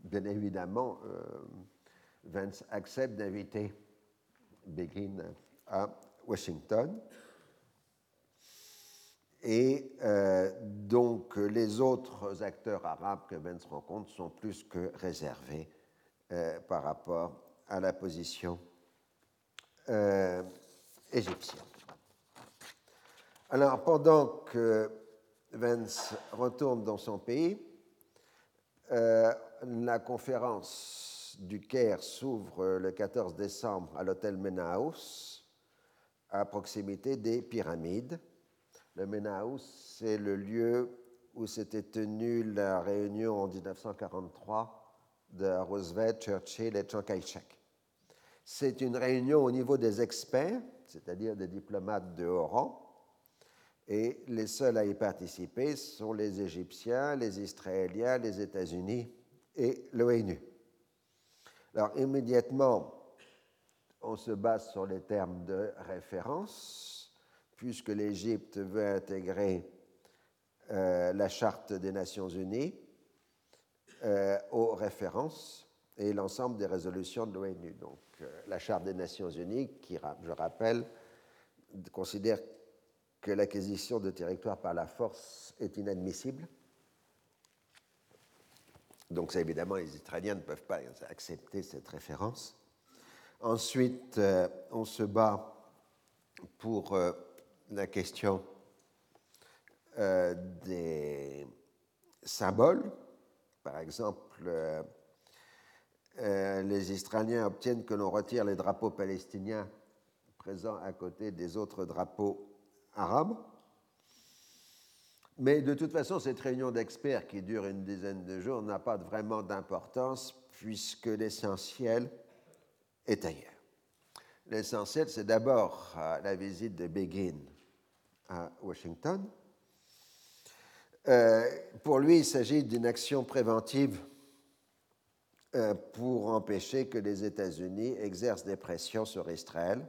[SPEAKER 2] Bien évidemment, euh, Vance accepte d'inviter Begin à Washington. Et euh, donc, les autres acteurs arabes que Vance rencontre sont plus que réservés par rapport à la position égyptien. Alors, pendant que Vance retourne dans son pays, euh, la conférence du Caire s'ouvre le 14 décembre à l'hôtel Menaous, à proximité des pyramides. Le Menaous, c'est le lieu où s'était tenue la réunion en 1943 de Roosevelt, Churchill et Chiang Kai-shek. C'est une réunion au niveau des experts c'est-à-dire des diplomates de haut rang. Et les seuls à y participer sont les Égyptiens, les Israéliens, les États-Unis et l'ONU. Alors immédiatement, on se base sur les termes de référence, puisque l'Égypte veut intégrer euh, la Charte des Nations Unies euh, aux références et l'ensemble des résolutions de l'ONU. Donc la Charte des Nations Unies, qui, je rappelle, considère que l'acquisition de territoire par la force est inadmissible. Donc, ça, évidemment, les Israéliens ne peuvent pas accepter cette référence. Ensuite, euh, on se bat pour euh, la question euh, des symboles. Par exemple, euh, les Israéliens obtiennent que l'on retire les drapeaux palestiniens présents à côté des autres drapeaux arabes. Mais de toute façon, cette réunion d'experts qui dure une dizaine de jours n'a pas vraiment d'importance puisque l'essentiel est ailleurs. L'essentiel, c'est d'abord euh, la visite de Begin à Washington. Euh, pour lui, il s'agit d'une action préventive euh, pour empêcher que les États-Unis exercent des pressions sur Israël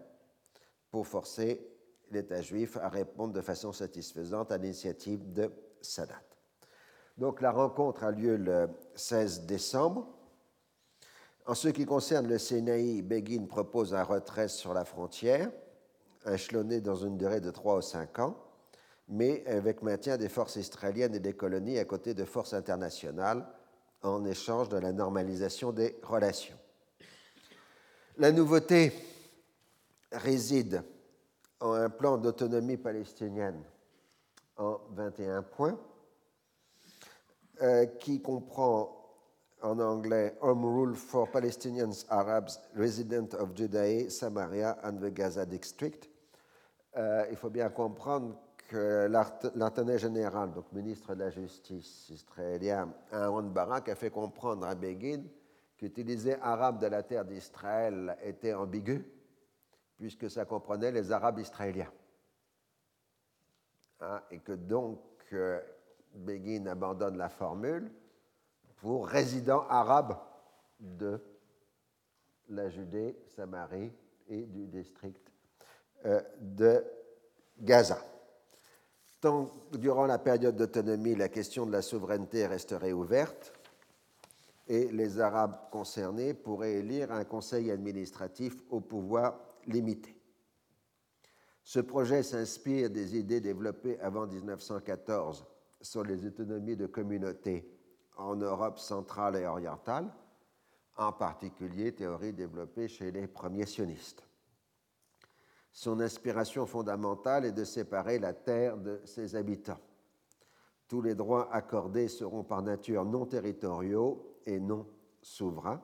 [SPEAKER 2] pour forcer l'État juif à répondre de façon satisfaisante à l'initiative de Sadat. Donc la rencontre a lieu le 16 décembre. En ce qui concerne le Sinaï, Begin propose un retrait sur la frontière, échelonné dans une durée de 3 ou 5 ans, mais avec maintien des forces israéliennes et des colonies à côté de forces internationales en échange de la normalisation des relations. La nouveauté réside en un plan d'autonomie palestinienne en 21 points, euh, qui comprend en anglais Home Rule for Palestinians Arabs Resident of Judea, Samaria and the Gaza District. Euh, il faut bien comprendre que l'intendant général, donc ministre de la Justice israélien, Aaron Barak, a fait comprendre à Begin qu'utiliser arabe de la terre d'Israël était ambigu, puisque ça comprenait les Arabes israéliens. Hein, et que donc euh, Begin abandonne la formule pour résidents arabes de la Judée, Samarie et du district de Gaza. Durant la période d'autonomie, la question de la souveraineté resterait ouverte et les Arabes concernés pourraient élire un conseil administratif au pouvoir limité. Ce projet s'inspire des idées développées avant 1914 sur les autonomies de communautés en Europe centrale et orientale, en particulier théorie développée chez les premiers sionistes. Son inspiration fondamentale est de séparer la terre de ses habitants. Tous les droits accordés seront par nature non territoriaux et non souverains.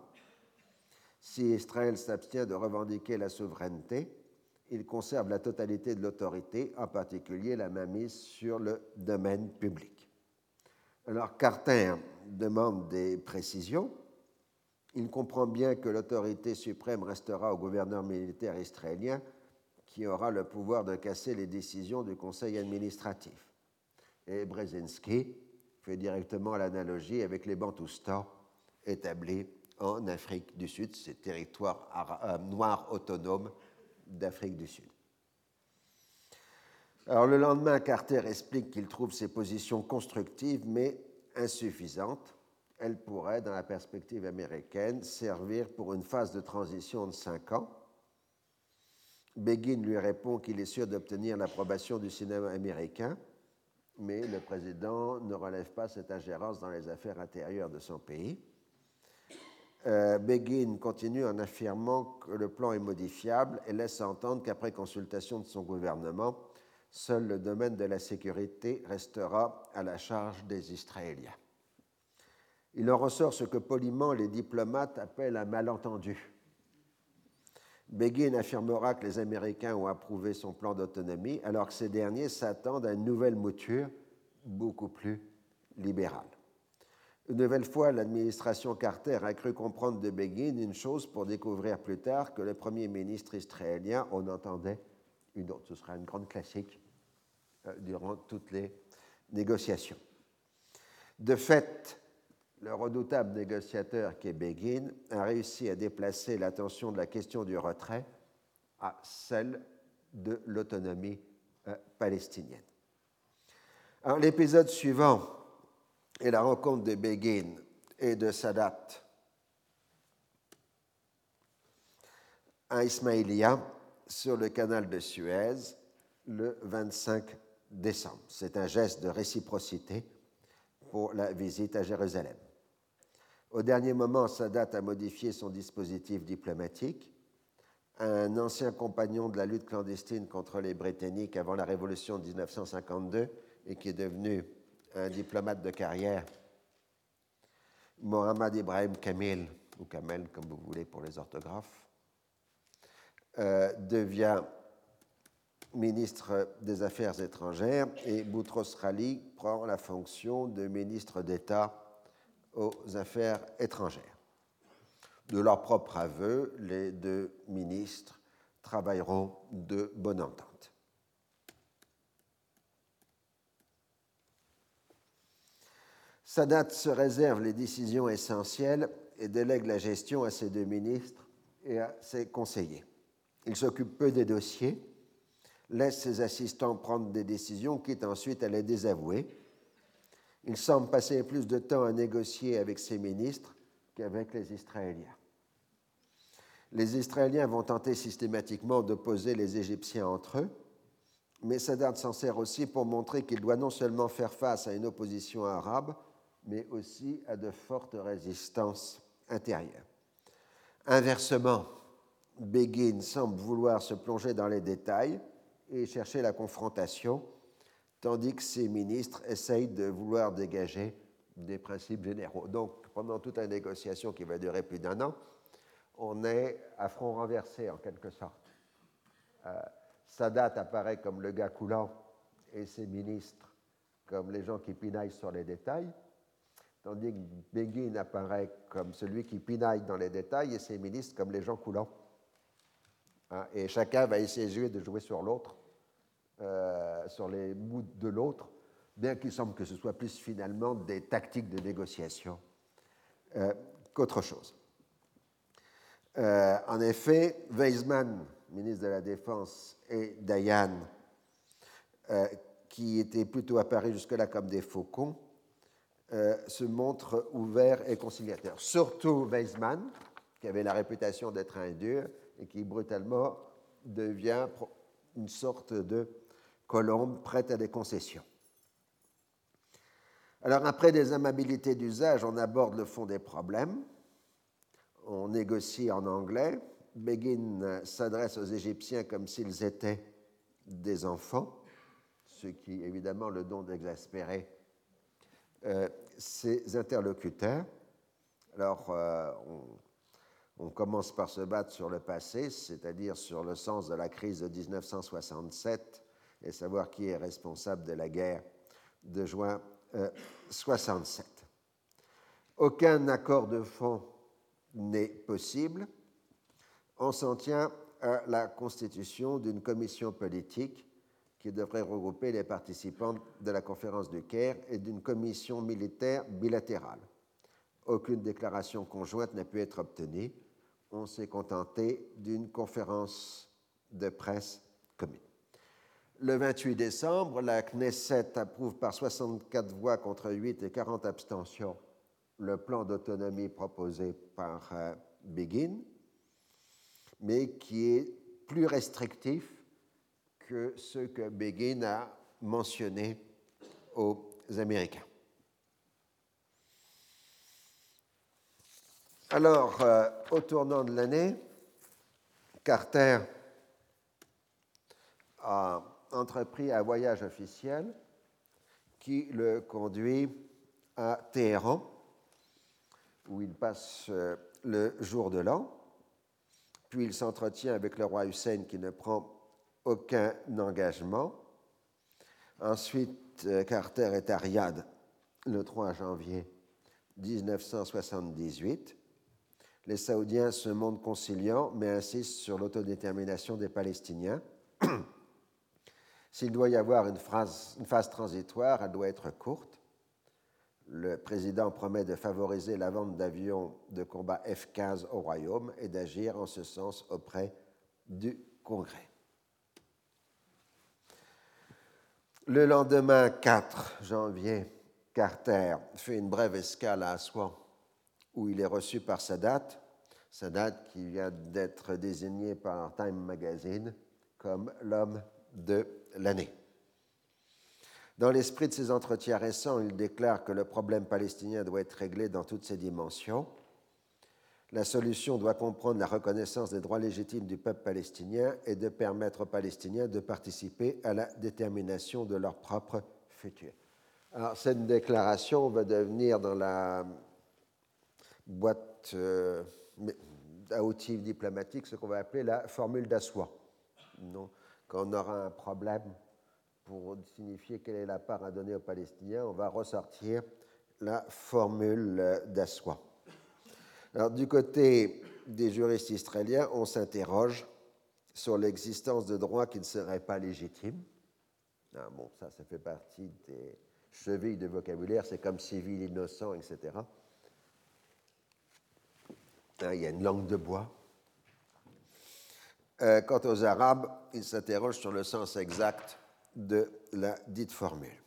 [SPEAKER 2] Si Israël s'abstient de revendiquer la souveraineté, il conserve la totalité de l'autorité, en particulier la mainmise sur le domaine public. Alors Carter demande des précisions. Il comprend bien que l'autorité suprême restera au gouverneur militaire israélien qui aura le pouvoir de casser les décisions du conseil administratif. Et Brzezinski fait directement l'analogie avec les Bantoustans établis en Afrique du Sud, ces territoires euh, noirs autonomes d'Afrique du Sud. Alors le lendemain, Carter explique qu'il trouve ces positions constructives mais insuffisantes. Elles pourraient, dans la perspective américaine, servir pour une phase de transition de cinq ans. Begin lui répond qu'il est sûr d'obtenir l'approbation du cinéma américain, mais le président ne relève pas cette ingérence dans les affaires intérieures de son pays. Euh, Begin continue en affirmant que le plan est modifiable et laisse entendre qu'après consultation de son gouvernement, seul le domaine de la sécurité restera à la charge des Israéliens. Il en ressort ce que poliment les diplomates appellent un malentendu. Begin affirmera que les Américains ont approuvé son plan d'autonomie, alors que ces derniers s'attendent à une nouvelle mouture beaucoup plus libérale. Une nouvelle fois, l'administration Carter a cru comprendre de Begin une chose pour découvrir plus tard que le premier ministre israélien en entendait une autre. Ce sera une grande classique euh, durant toutes les négociations. De fait, le redoutable négociateur qui est Begin a réussi à déplacer l'attention de la question du retrait à celle de l'autonomie euh, palestinienne. L'épisode suivant et la rencontre de Begin et de Sadat à Ismaïlia sur le canal de Suez le 25 décembre. C'est un geste de réciprocité pour la visite à Jérusalem. Au dernier moment, Sadat a modifié son dispositif diplomatique. Un ancien compagnon de la lutte clandestine contre les Britanniques avant la Révolution de 1952 et qui est devenu un diplomate de carrière, Mohamed Ibrahim Kamil, ou Kamel comme vous voulez pour les orthographes, euh, devient ministre des Affaires étrangères et Boutros Ghali prend la fonction de ministre d'État aux Affaires étrangères. De leur propre aveu, les deux ministres travailleront de bonne entente. Sadat se réserve les décisions essentielles et délègue la gestion à ses deux ministres et à ses conseillers. Il s'occupe peu des dossiers laisse ses assistants prendre des décisions, quitte ensuite à les désavouer. Il semble passer plus de temps à négocier avec ses ministres qu'avec les Israéliens. Les Israéliens vont tenter systématiquement d'opposer les Égyptiens entre eux, mais Sadat s'en sert aussi pour montrer qu'il doit non seulement faire face à une opposition arabe, mais aussi à de fortes résistances intérieures. Inversement, Begin semble vouloir se plonger dans les détails et chercher la confrontation, tandis que ses ministres essayent de vouloir dégager des principes généraux. Donc, pendant toute la négociation qui va durer plus d'un an, on est à front renversé en quelque sorte. Euh, Sadat apparaît comme le gars coulant et ses ministres comme les gens qui pinaillent sur les détails, tandis que Begin apparaît comme celui qui pinaille dans les détails et ses ministres comme les gens coulants. Hein, et chacun va essayer de jouer sur l'autre, euh, sur les bouts de l'autre, bien qu'il semble que ce soit plus finalement des tactiques de négociation euh, qu'autre chose. Euh, en effet, Weizmann, ministre de la Défense, et Dayan, qui étaient plutôt apparus jusque-là comme des faucons, se montrent ouverts et conciliateurs. Surtout Weizmann, qui avait la réputation d'être un dur, et qui brutalement devient une sorte de colombe prête à des concessions. Alors après des amabilités d'usage, on aborde le fond des problèmes. On négocie en anglais. Begin s'adresse aux Égyptiens comme s'ils étaient des enfants, ce qui évidemment le don d'exaspérer euh, ses interlocuteurs. Alors, euh, on, on commence par se battre sur le passé, c'est-à-dire sur le sens de la crise de 1967 et savoir qui est responsable de la guerre de juin 1967. Euh, Aucun accord de fond n'est possible. On s'en tient à la constitution d'une commission politique qui devrait regrouper les participants de la conférence de Caire et d'une commission militaire bilatérale. Aucune déclaration conjointe n'a pu être obtenue on s'est contenté d'une conférence de presse commune. Le 28 décembre, la Knesset approuve par 64 voix contre 8 et 40 abstentions le plan d'autonomie proposé par euh, Begin, mais qui est plus restrictif que ce que Begin a mentionné aux Américains. Alors, euh, au tournant de l'année, Carter a entrepris un voyage officiel qui le conduit à Téhéran, où il passe euh, le jour de l'an. Puis il s'entretient avec le roi Hussein qui ne prend aucun engagement. Ensuite, euh, Carter est à Riyad le 3 janvier 1978 les Saoudiens se montrent conciliants, mais insistent sur l'autodétermination des Palestiniens. <clears throat> S'il doit y avoir une, phase transitoire, elle doit être courte. Le président promet de favoriser la vente d'avions de combat F-15 au Royaume et d'agir en ce sens auprès du Congrès. Le lendemain 4 janvier, Carter fait une brève escale à Assouan où il est reçu par Sadat, Sadat qui vient d'être désigné par Time Magazine comme l'homme de l'année. Dans l'esprit de ses entretiens récents, il déclare que le problème palestinien doit être réglé dans toutes ses dimensions. La solution doit comprendre la reconnaissance des droits légitimes du peuple palestinien et de permettre aux Palestiniens de participer à la détermination de leur propre futur. Alors, cette déclaration va devenir dans la boîte euh, à outils diplomatiques, ce qu'on va appeler la formule d'assois. Quand on aura un problème pour signifier quelle est la part à donner aux Palestiniens, on va ressortir la formule d'assois. Alors, du côté des juristes israéliens, on s'interroge sur l'existence de droits qui ne seraient pas légitimes. Ah, bon, ça, ça fait partie des chevilles de vocabulaire, c'est comme civil, innocent, etc. Hein, il y a une langue de bois. Euh, quant aux Arabes, ils s'interrogent sur le sens exact de la dite formule.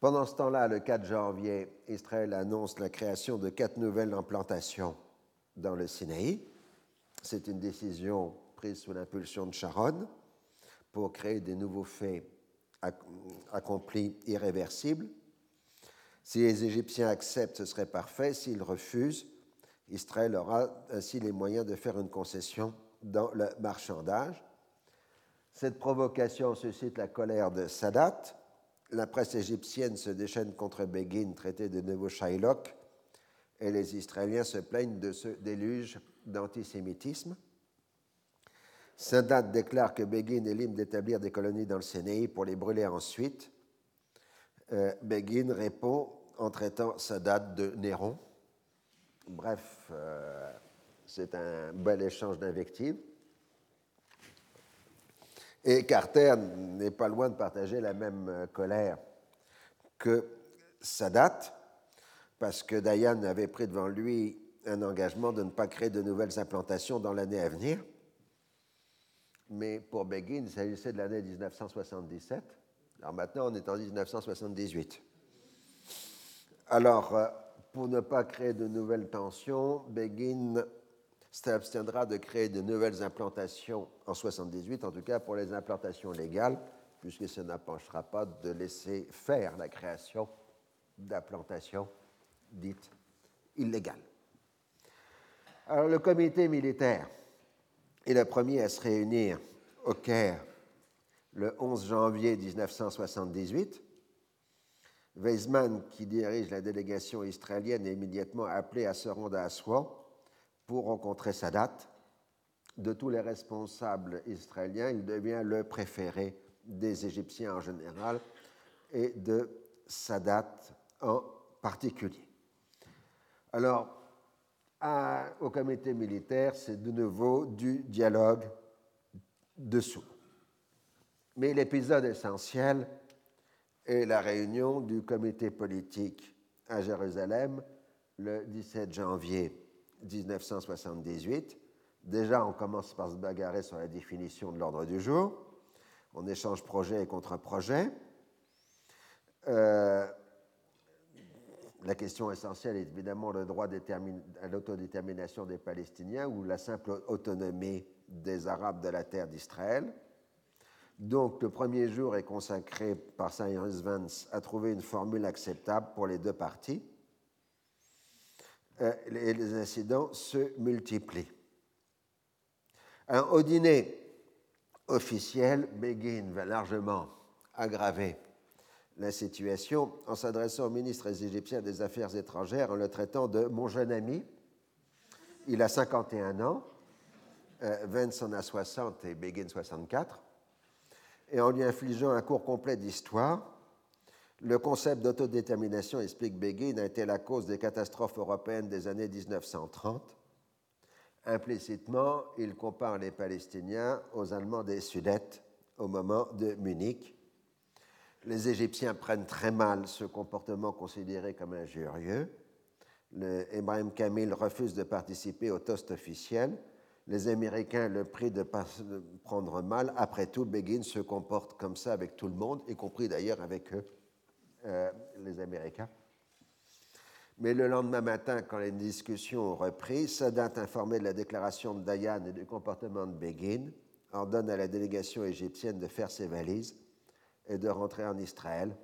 [SPEAKER 2] Pendant ce temps-là, le 4 janvier, Israël annonce la création de quatre nouvelles implantations dans le Sinaï. C'est une décision prise sous l'impulsion de Sharon pour créer des nouveaux faits accomplis irréversibles. Si les Égyptiens acceptent, ce serait parfait. S'ils refusent, Israël aura ainsi les moyens de faire une concession dans le marchandage. Cette provocation suscite la colère de Sadat. La presse égyptienne se déchaîne contre Begin, traité de nouveau Shylock, et les Israéliens se plaignent de ce déluge d'antisémitisme. Sadat déclare que Begin est libre d'établir des colonies dans le Sénéi pour les brûler ensuite. Euh, Begin répond en traitant Sadat de Néron. Bref, euh, c'est un bel échange d'invectives. Et Carter n'est pas loin de partager la même euh, colère que Sadat, parce que Dayan avait pris devant lui un engagement de ne pas créer de nouvelles implantations dans l'année à venir. Mais pour Begin, il s'agissait de l'année 1977. Alors maintenant, on est en 1978. Alors, euh, pour ne pas créer de nouvelles tensions, Begin s'abstiendra de créer de nouvelles implantations en 78, en tout cas pour les implantations légales, puisque ça n'empêchera pas de laisser faire la création d'implantations dites illégales. Alors le comité militaire est le premier à se réunir au Caire le 11 janvier 1978. Weizmann, qui dirige la délégation israélienne, est immédiatement appelé à se rendre à Aswan pour rencontrer Sadat. De tous les responsables israéliens, il devient le préféré des Égyptiens en général et de Sadat en particulier. Alors, au comité militaire, c'est de nouveau du dialogue dessous. Mais l'épisode essentiel est la réunion du comité politique à Jérusalem le 17 janvier 1978. Déjà, on commence par se bagarrer sur la définition de l'ordre du jour. On échange projet et contre-projet. Euh, la question essentielle est évidemment le droit à l'autodétermination des Palestiniens ou la simple autonomie des Arabes de la terre d'Israël. Donc, le premier jour est consacré par Cyrus Vance à trouver une formule acceptable pour les deux parties. Euh, les incidents se multiplient. au dîner officiel, Begin va largement aggraver la situation en s'adressant au ministre égyptien des Affaires étrangères en le traitant de mon jeune ami. Il a 51 ans, euh, Vance en a 60 et Begin 64, et en lui infligeant un cours complet d'histoire le concept d'autodétermination, explique Begin, a été la cause des catastrophes européennes des années 1930. Implicitement, il compare les Palestiniens aux Allemands des Sudètes au moment de Munich. Les Égyptiens prennent très mal ce comportement considéré comme injurieux. Le Ibrahim Kamil refuse de participer au toast officiel. Les Américains le prient de prendre mal. Après tout, Begin se comporte comme ça avec tout le monde, y compris d'ailleurs avec eux. Euh, les Américains. Mais le lendemain matin, quand les discussions ont repris, Sadat, informé de la déclaration de Dayan et du comportement de Begin, ordonne à la délégation égyptienne de faire ses valises et de rentrer en Israël,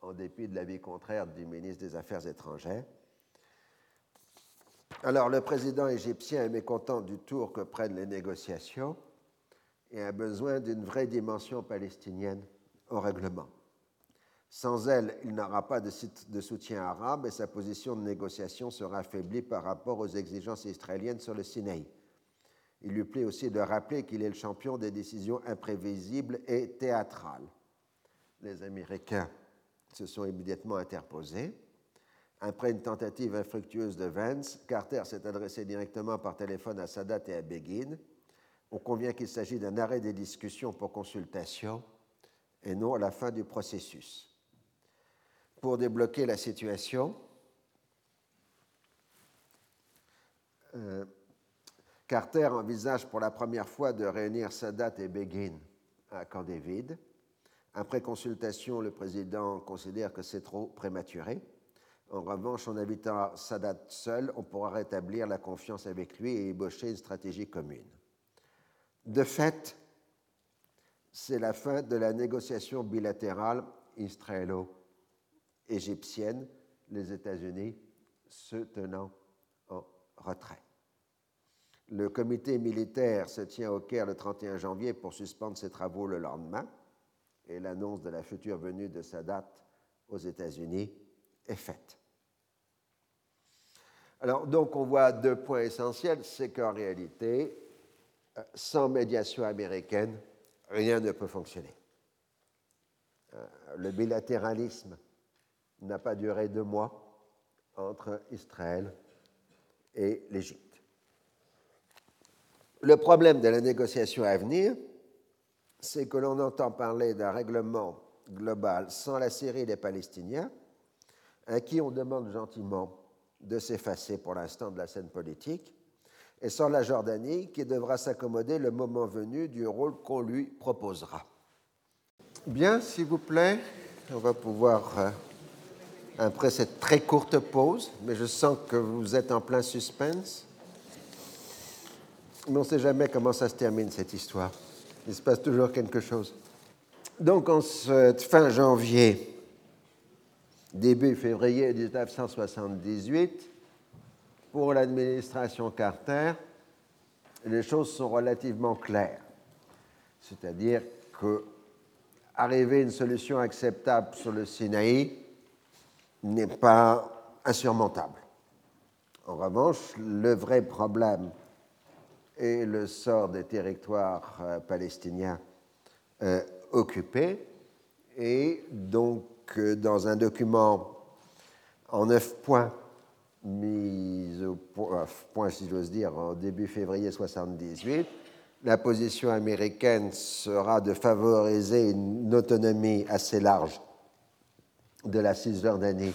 [SPEAKER 2] en dépit de l'avis contraire du ministre des Affaires étrangères. Alors, le président égyptien est mécontent du tour que prennent les négociations et a besoin d'une vraie dimension palestinienne au règlement. Sans elle, il n'aura pas de, soutien arabe et sa position de négociation sera affaiblie par rapport aux exigences israéliennes sur le Sinaï. Il lui plaît aussi de rappeler qu'il est le champion des décisions imprévisibles et théâtrales. Les Américains se sont immédiatement interposés. Après une tentative infructueuse de Vance, Carter s'est adressé directement par téléphone à Sadat et à Begin. On convient qu'il s'agit d'un arrêt des discussions pour consultation et non à la fin du processus pour débloquer la situation. Euh, Carter envisage pour la première fois de réunir Sadat et Begin à Camp David. Après consultation, le président considère que c'est trop prématuré. En revanche, en invitant Sadat seul, on pourra rétablir la confiance avec lui et ébaucher une stratégie commune. De fait, c'est la fin de la négociation bilatérale israélo-égyptienne, les États-Unis se tenant en retrait. Le comité militaire se tient au Caire le 31 janvier pour suspendre ses travaux le lendemain et l'annonce de la future venue de Sadat aux États-Unis est faite. Alors, donc, on voit deux points essentiels c'est qu'en réalité, sans médiation américaine, rien ne peut fonctionner. Euh, le bilatéralisme n'a pas duré deux mois entre Israël et l'Égypte. Le problème de la négociation à venir, c'est que l'on entend parler d'un règlement global sans la Syrie et les Palestiniens, à qui on demande gentiment de s'effacer pour l'instant de la scène politique, et sans la Jordanie, qui devra s'accommoder le moment venu du rôle qu'on lui proposera. Bien, s'il vous plaît, on va pouvoir, euh, après cette très courte pause, mais je sens que vous êtes en plein suspense, mais on ne sait jamais comment ça se termine, cette histoire. Il se passe toujours quelque chose. Donc, en cette fin janvier, début février 1978, pour l'administration Carter, les choses sont relativement claires. C'est-à-dire que arriver à une solution acceptable sur le Sinaï n'est pas insurmontable. En revanche, le vrai problème est le sort des territoires euh, palestiniens euh, occupés. Et donc, euh, dans un document en neuf points, mis au point, si j'ose dire, en début février 1978, la position américaine sera de favoriser une autonomie assez large de la Cisjordanie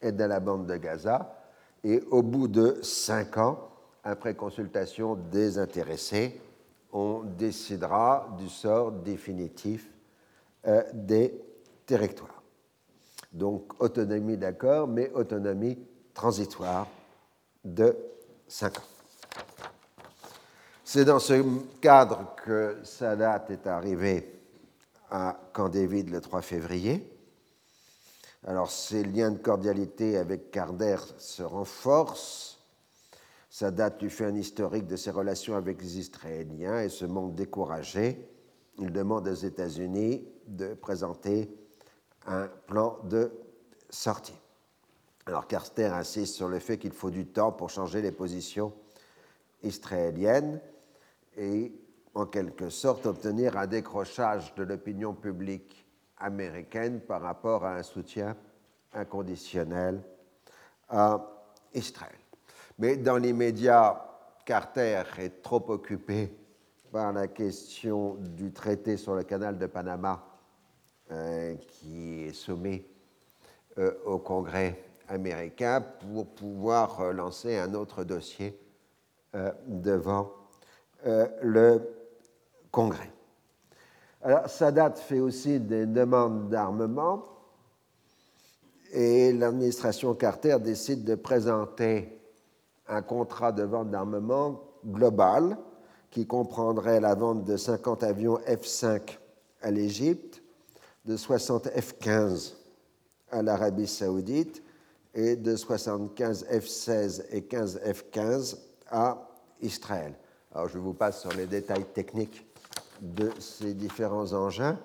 [SPEAKER 2] et de la bande de Gaza. Et au bout de cinq ans, après consultation des intéressés, on décidera du sort définitif euh, des territoires. Donc autonomie d'accord, mais autonomie transitoire de cinq ans. C'est dans ce cadre que Sadat est arrivé à Camp David le 3 février. Alors ses liens de cordialité avec Carter se renforcent. Sadat lui fait un historique de ses relations avec les Israéliens et se montre découragé. Il demande aux États-Unis de présenter un plan de sortie. Alors Carter insiste sur le fait qu'il faut du temps pour changer les positions israéliennes et en quelque sorte obtenir un décrochage de l'opinion publique américaine par rapport à un soutien inconditionnel à Israël. Mais dans l'immédiat, Carter est trop occupé par la question du traité sur le canal de Panama euh, qui est soumis euh, au Congrès américain pour pouvoir lancer un autre dossier euh, devant euh, le Congrès. Alors, Sadat fait aussi des demandes d'armement et l'administration Carter décide de présenter un contrat de vente d'armement global qui comprendrait la vente de 50 avions F-5 à l'Égypte, de 60 F-15 à l'Arabie saoudite et de 75 F-16 et 15 F-15 à Israël. Alors je vous passe sur les détails techniques de ces différents engins.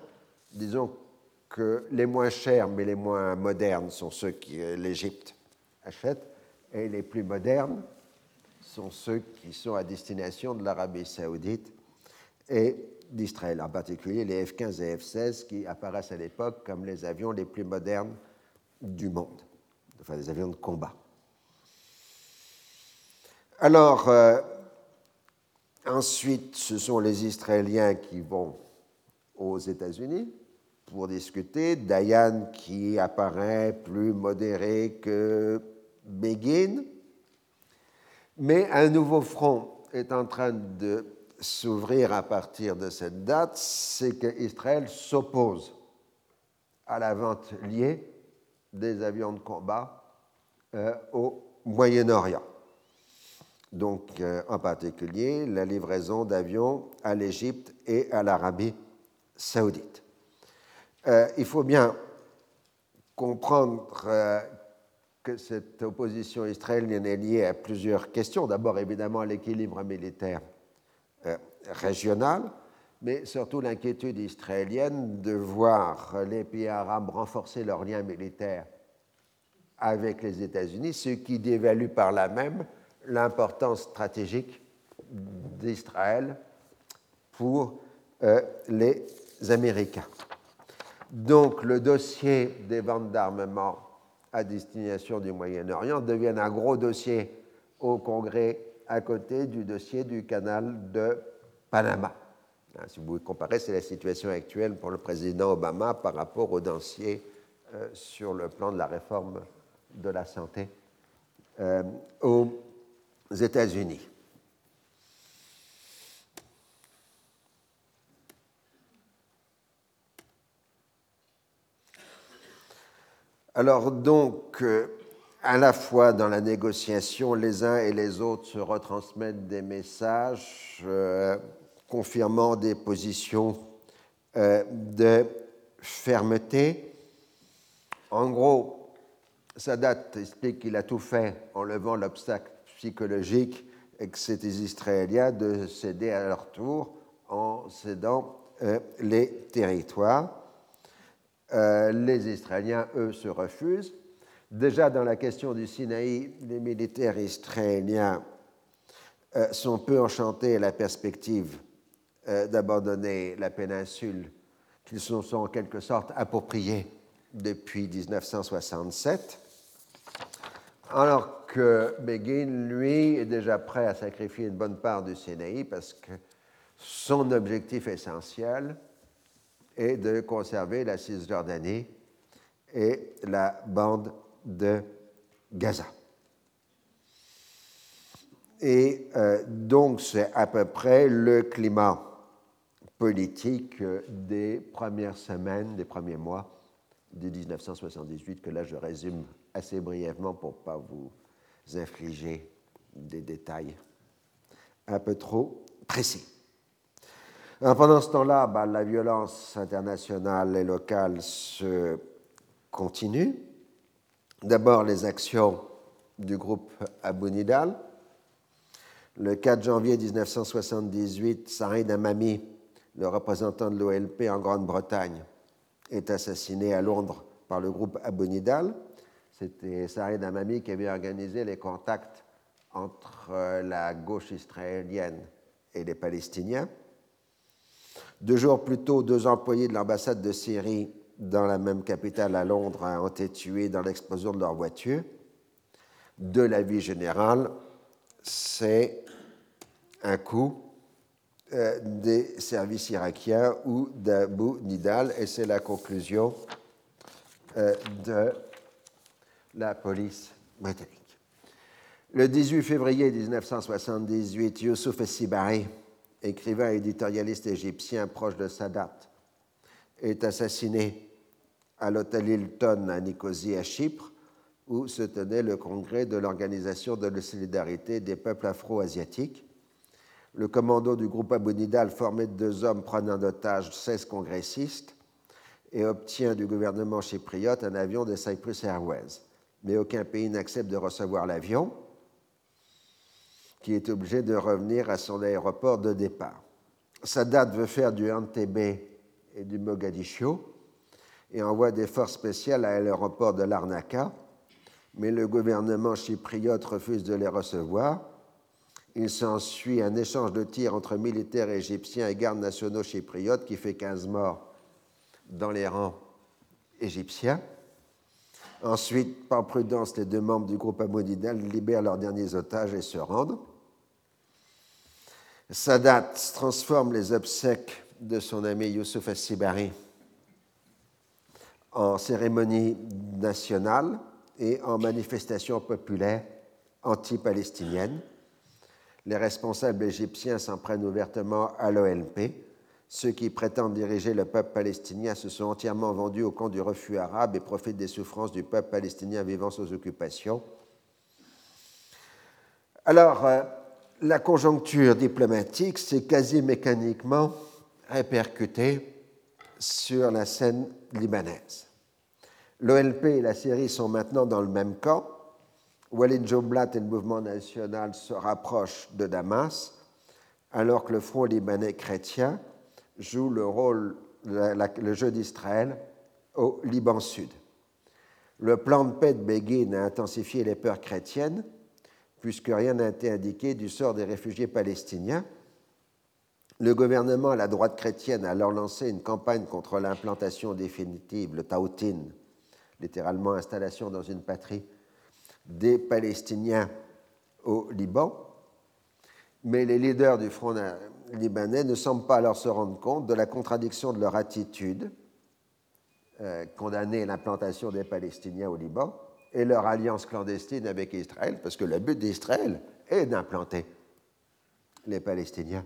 [SPEAKER 2] Disons que les moins chers mais les moins modernes sont ceux que l'Égypte achète et les plus modernes sont ceux qui sont à destination de l'Arabie saoudite et d'Israël, en particulier les F-15 et F-16 qui apparaissent à l'époque comme les avions les plus modernes du monde, enfin des avions de combat. Alors, euh, Ensuite, ce sont les Israéliens qui vont aux États-Unis pour discuter. Dayan qui apparaît plus modéré que Begin. Mais un nouveau front est en train de s'ouvrir à partir de cette date, c'est qu'Israël s'oppose à la vente liée des avions de combat euh, au Moyen-Orient. Donc, euh, en particulier, la livraison d'avions à l'Égypte et à l'Arabie saoudite. Euh, il faut bien comprendre que cette opposition israélienne est liée à plusieurs questions. D'abord, évidemment, l'équilibre militaire régional, mais surtout l'inquiétude israélienne de voir les pays arabes renforcer leurs liens militaires avec les États-Unis, ce qui dévalue par là même l'importance stratégique d'Israël pour euh, les Américains. Donc le dossier des ventes d'armement à destination du Moyen-Orient devient un gros dossier au Congrès à côté du dossier du canal de Panama. Hein, si vous comparez, c'est la situation actuelle pour le président Obama par rapport au dossier euh, sur le plan de la réforme de la santé euh, États-Unis. Alors donc, euh, à la fois dans la négociation, les uns et les autres se retransmettent des messages confirmant des positions euh, de fermeté. En gros, Sadat explique qu'il a tout fait en levant l'obstacle psychologique que c'était Israéliens de céder à leur tour en cédant euh, les territoires. Euh, les Israéliens, eux, se refusent. Déjà dans la question du Sinaï, les militaires israéliens sont peu enchantés à la perspective euh, d'abandonner la péninsule qu'ils se sont en quelque sorte appropriés depuis 1967, alors que lui, est déjà prêt à sacrifier une bonne part du Sinaï parce que son objectif essentiel est de conserver la Cisjordanie et la bande de Gaza. Et euh, donc c'est à peu près le climat politique des premières semaines, des premiers mois de 1978, que là je résume assez brièvement pour ne pas vous infliger des détails un peu trop précis. pendant ce temps-là, bah, la violence internationale et locale se continue. D'abord, les actions du groupe Abu Nidal. Le 4 janvier 1978, Saïd Amami le représentant de l'OLP en Grande-Bretagne, est assassiné à Londres par le groupe Abonidal. C'était Saïd Amami qui avait organisé les contacts entre euh, la gauche israélienne et les Palestiniens. Deux jours plus tôt, deux employés de l'ambassade de Syrie dans la même capitale à Londres ont été tués dans l'explosion de leur voiture. De la vie générale, c'est un coup euh, des services irakiens ou d'Abu Nidal, et c'est la conclusion euh, de la police britannique. Le 18 février 1978, Youssouf Essibari, écrivain et éditorialiste égyptien proche de Sadat, est assassiné à l'hôtel Hilton à Nicosie, à Chypre, où se tenait le congrès de l'Organisation de la solidarité des peuples afro-asiatiques le commando du groupe Abonidal, formé de deux hommes, prend en otage 16 congressistes et obtient du gouvernement chypriote un avion de Cyprus Airways. Mais aucun pays n'accepte de recevoir l'avion, qui est obligé de revenir à son aéroport de départ. Sadat veut faire du Entebbe et du Mogadiscio et envoie des forces spéciales à l'aéroport de Larnaca, mais le gouvernement chypriote refuse de les recevoir il s'ensuit un échange de tirs entre militaires égyptiens et gardes nationaux chypriotes qui fait 15 morts dans les rangs égyptiens. Ensuite, par prudence, les deux membres du groupe Amonidal libèrent leurs derniers otages et se rendent. Sadat transforme les obsèques de son ami Youssouf Assibari en cérémonie nationale et en manifestation populaire anti-palestinienne les responsables égyptiens s'en prennent ouvertement à l'OLP. Ceux qui prétendent diriger le peuple palestinien se sont entièrement vendus au camp du refus arabe et profitent des souffrances du peuple palestinien vivant sous occupation. Alors, euh, la conjoncture diplomatique s'est quasi mécaniquement répercutée sur la scène libanaise. L'OLP et la Syrie sont maintenant dans le même camp. Walid Joblat et le mouvement national se rapprochent de Damas, alors que le Front libanais chrétien joue le rôle, le jeu d'Israël au Liban Sud. Le plan de paix de Begin a intensifié les peurs chrétiennes, puisque rien n'a été indiqué du sort des réfugiés palestiniens. Le gouvernement à la droite chrétienne a alors lancé une campagne contre l'implantation définitive, le Tautin, littéralement installation dans une patrie, des Palestiniens au Liban. Mais les leaders du Front libanais ne semblent pas alors se rendre compte de la contradiction de leur attitude, euh, condamner l'implantation des Palestiniens au Liban, et leur alliance clandestine avec Israël, parce que le but d'Israël est d'implanter les Palestiniens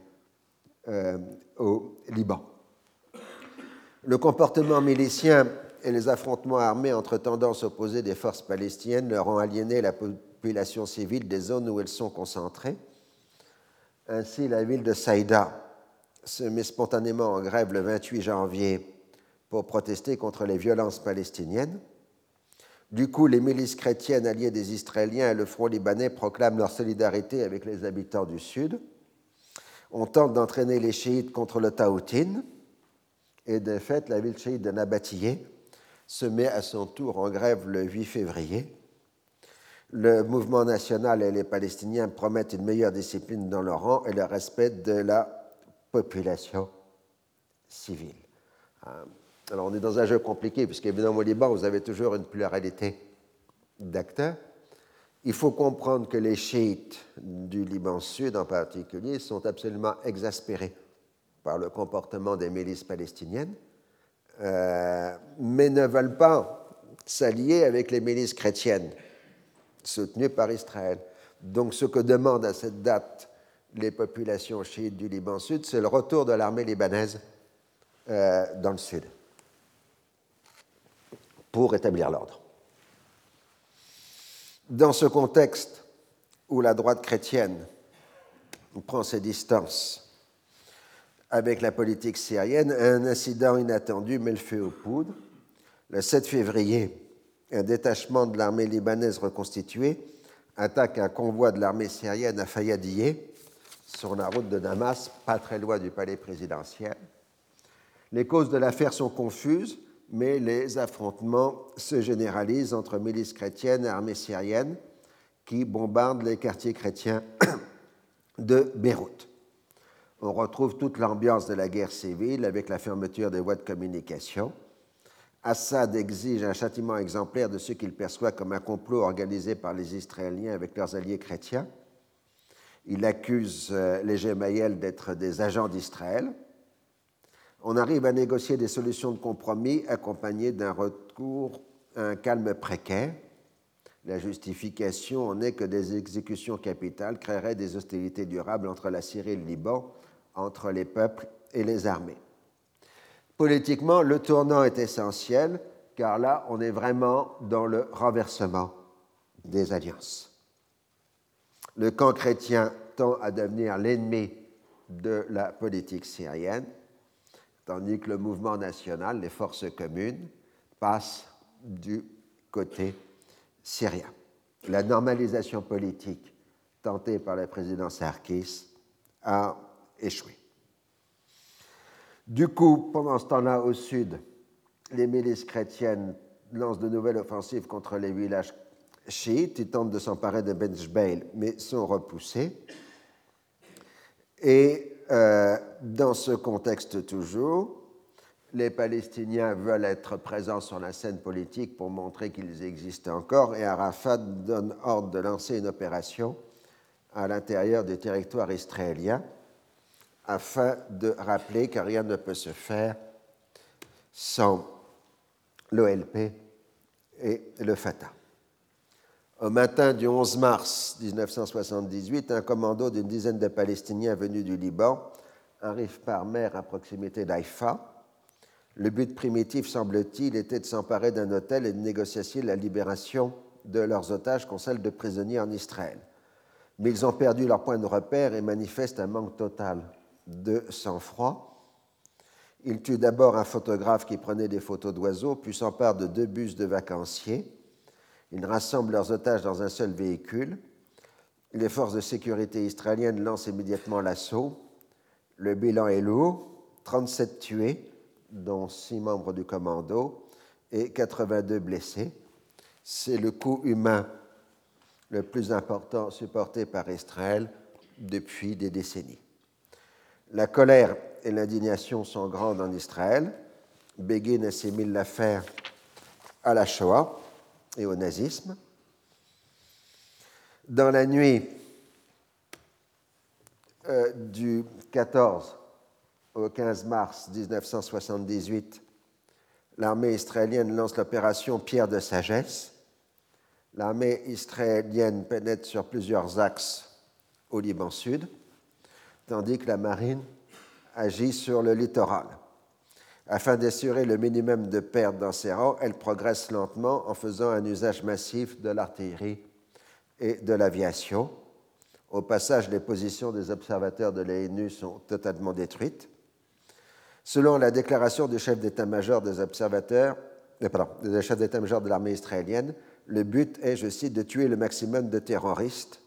[SPEAKER 2] euh, au Liban. Le comportement milicien et les affrontements armés entre tendances opposées des forces palestiniennes leur ont aliéné la population civile des zones où elles sont concentrées. Ainsi, la ville de Saïda se met spontanément en grève le 28 janvier pour protester contre les violences palestiniennes. Du coup, les milices chrétiennes alliées des Israéliens et le Front libanais proclament leur solidarité avec les habitants du Sud. On tente d'entraîner les chiites contre le Taoutin, et de fait, la ville chiite de Nabatiyé se met à son tour en grève le 8 février. Le mouvement national et les Palestiniens promettent une meilleure discipline dans leur rang et le respect de la population civile. Euh, alors on est dans un jeu compliqué, puisqu'évidemment au Liban, vous avez toujours une pluralité d'acteurs. Il faut comprendre que les chiites du Liban Sud en particulier sont absolument exaspérés par le comportement des milices palestiniennes, euh, mais ne veulent pas s'allier avec les milices chrétiennes soutenues par Israël. Donc ce que demandent à cette date les populations chiites du Liban Sud, c'est le retour de l'armée libanaise euh, dans le Sud pour établir l'ordre. Dans ce contexte où la droite chrétienne prend ses distances avec la politique syrienne, un incident inattendu met le feu aux poudres. Le 7 février, un détachement de l'armée libanaise reconstituée attaque un convoi de l'armée syrienne à Fayadiyeh, sur la route de Damas, pas très loin du palais présidentiel. Les causes de l'affaire sont confuses mais les affrontements se généralisent entre milices chrétiennes et armées syriennes qui bombardent les quartiers chrétiens <coughs> de Beyrouth. On retrouve toute l'ambiance de la guerre civile avec la fermeture des voies de communication. Assad exige un châtiment exemplaire de ce qu'il perçoit comme un complot organisé par les Israéliens avec leurs alliés chrétiens. Il accuse euh, les Gemayel d'être des agents d'Israël on arrive à négocier des solutions de compromis accompagnées d'un recours à un calme précaire. La justification en est que des exécutions capitales créeraient des hostilités durables entre la Syrie et le Liban, entre les peuples et les armées. Politiquement, le tournant est essentiel, car là, on est vraiment dans le renversement des alliances. Le camp chrétien tend à devenir l'ennemi de la politique syrienne tandis que le mouvement national, les forces communes, passe du côté syrien. La normalisation politique tentée par le président Sarkis a échoué. Du coup, pendant ce temps-là, au sud, les milices chrétiennes lancent de nouvelles offensives contre les villages chiites. Ils tentent de s'emparer de Benjbeil, mais sont repoussés. Et euh, dans ce contexte toujours, les Palestiniens veulent être présents sur la scène politique pour montrer qu'ils existent encore et Arafat donne ordre de lancer une opération à l'intérieur du territoire israélien afin de rappeler que rien ne peut se faire sans l'OLP et le Fatah. Au matin du 11 mars 1978, un commando d'une dizaine de Palestiniens venus du Liban arrive par mer à proximité d'Haïfa. Le but primitif, semble-t-il, était de s'emparer d'un hôtel et de négocier la libération de leurs otages contre celle de prisonniers en Israël. Mais ils ont perdu leur point de repère et manifestent un manque total de sang-froid. Ils tuent d'abord un photographe qui prenait des photos d'oiseaux, puis s'emparent de deux bus de vacanciers ils rassemblent leurs otages dans un seul véhicule. Les forces de sécurité israéliennes lancent immédiatement l'assaut. Le bilan est lourd 37 tués, dont 6 membres du commando, et 82 blessés. C'est le coût humain le plus important supporté par Israël depuis des décennies. La colère et l'indignation sont grandes en Israël. Begin assimile l'affaire à la Shoah et au nazisme. Dans la nuit euh, du 14 au 15 mars 1978, l'armée israélienne lance l'opération Pierre de Sagesse. L'armée israélienne pénètre sur plusieurs axes au Liban Sud, tandis que la marine agit sur le littoral. Afin d'assurer le minimum de pertes dans ses rangs, elle progresse lentement en faisant un usage massif de l'artillerie et de l'aviation. Au passage, les positions des observateurs de l'ANU sont totalement détruites. Selon la déclaration du chef d'état-major des observateurs, euh, pardon, du chef d'état-major de l'armée israélienne, le but est, je cite, de tuer le maximum de terroristes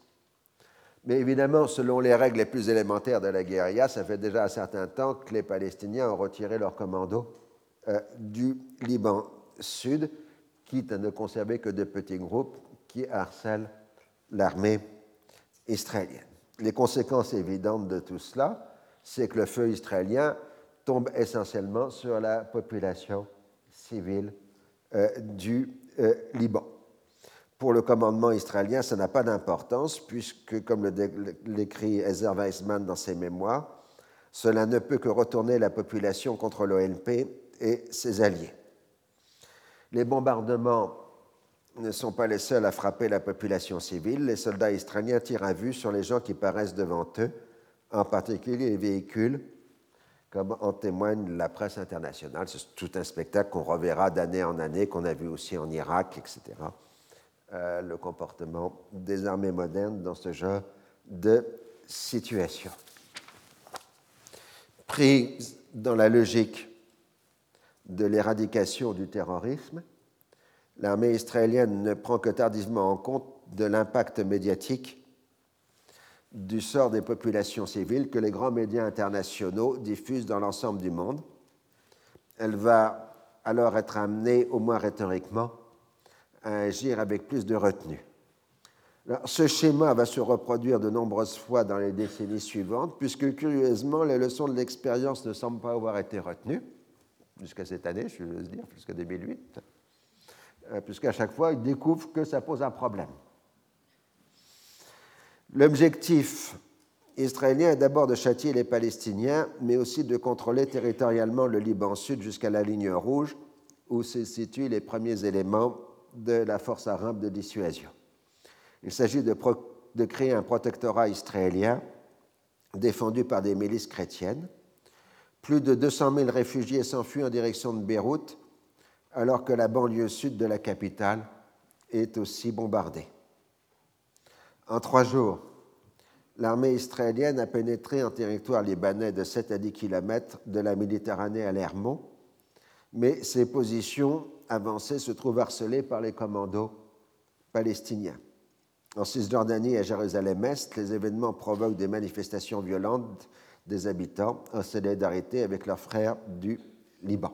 [SPEAKER 2] mais évidemment, selon les règles les plus élémentaires de la guérilla, ça fait déjà un certain temps que les Palestiniens ont retiré leurs commandos euh, du Liban Sud, quitte à ne conserver que de petits groupes qui harcèlent l'armée israélienne. Les conséquences évidentes de tout cela, c'est que le feu israélien tombe essentiellement sur la population civile euh, du euh, Liban. Pour le commandement israélien, ça n'a pas d'importance, puisque, comme l'écrit Ezer Weizmann dans ses mémoires, cela ne peut que retourner la population contre l'OLP et ses alliés. Les bombardements ne sont pas les seuls à frapper la population civile. Les soldats israéliens tirent à vue sur les gens qui paraissent devant eux, en particulier les véhicules, comme en témoigne la presse internationale. C'est tout un spectacle qu'on reverra d'année en année, qu'on a vu aussi en Irak, etc. Euh, le comportement des armées modernes dans ce genre de situation. Pris dans la logique de l'éradication du terrorisme, l'armée israélienne ne prend que tardivement en compte de l'impact médiatique du sort des populations civiles que les grands médias internationaux diffusent dans l'ensemble du monde. Elle va alors être amenée, au moins rhétoriquement, à agir avec plus de retenue. ce schéma va se reproduire de nombreuses fois dans les décennies suivantes, puisque curieusement, les leçons de l'expérience ne semblent pas avoir été retenues, jusqu'à cette année, je veux dire, jusqu'à 2008, euh, puisqu'à chaque fois, ils découvrent que ça pose un problème. L'objectif israélien est d'abord de châtier les Palestiniens, mais aussi de contrôler territorialement le Liban Sud jusqu'à la ligne rouge, où se situent les premiers éléments de la force arabe de dissuasion. Il s'agit de, créer un protectorat israélien défendu par des milices chrétiennes. Plus de 200 000 réfugiés s'enfuient en direction de Beyrouth, alors que la banlieue sud de la capitale est aussi bombardée. En trois jours, l'armée israélienne a pénétré en territoire libanais de 7 à 10 km de la Méditerranée à l'Hermont, mais ses positions avancée se trouve harcelée par les commandos palestiniens. En Cisjordanie et à Jérusalem-Est, les événements provoquent des manifestations violentes des habitants en solidarité avec leurs frères du Liban.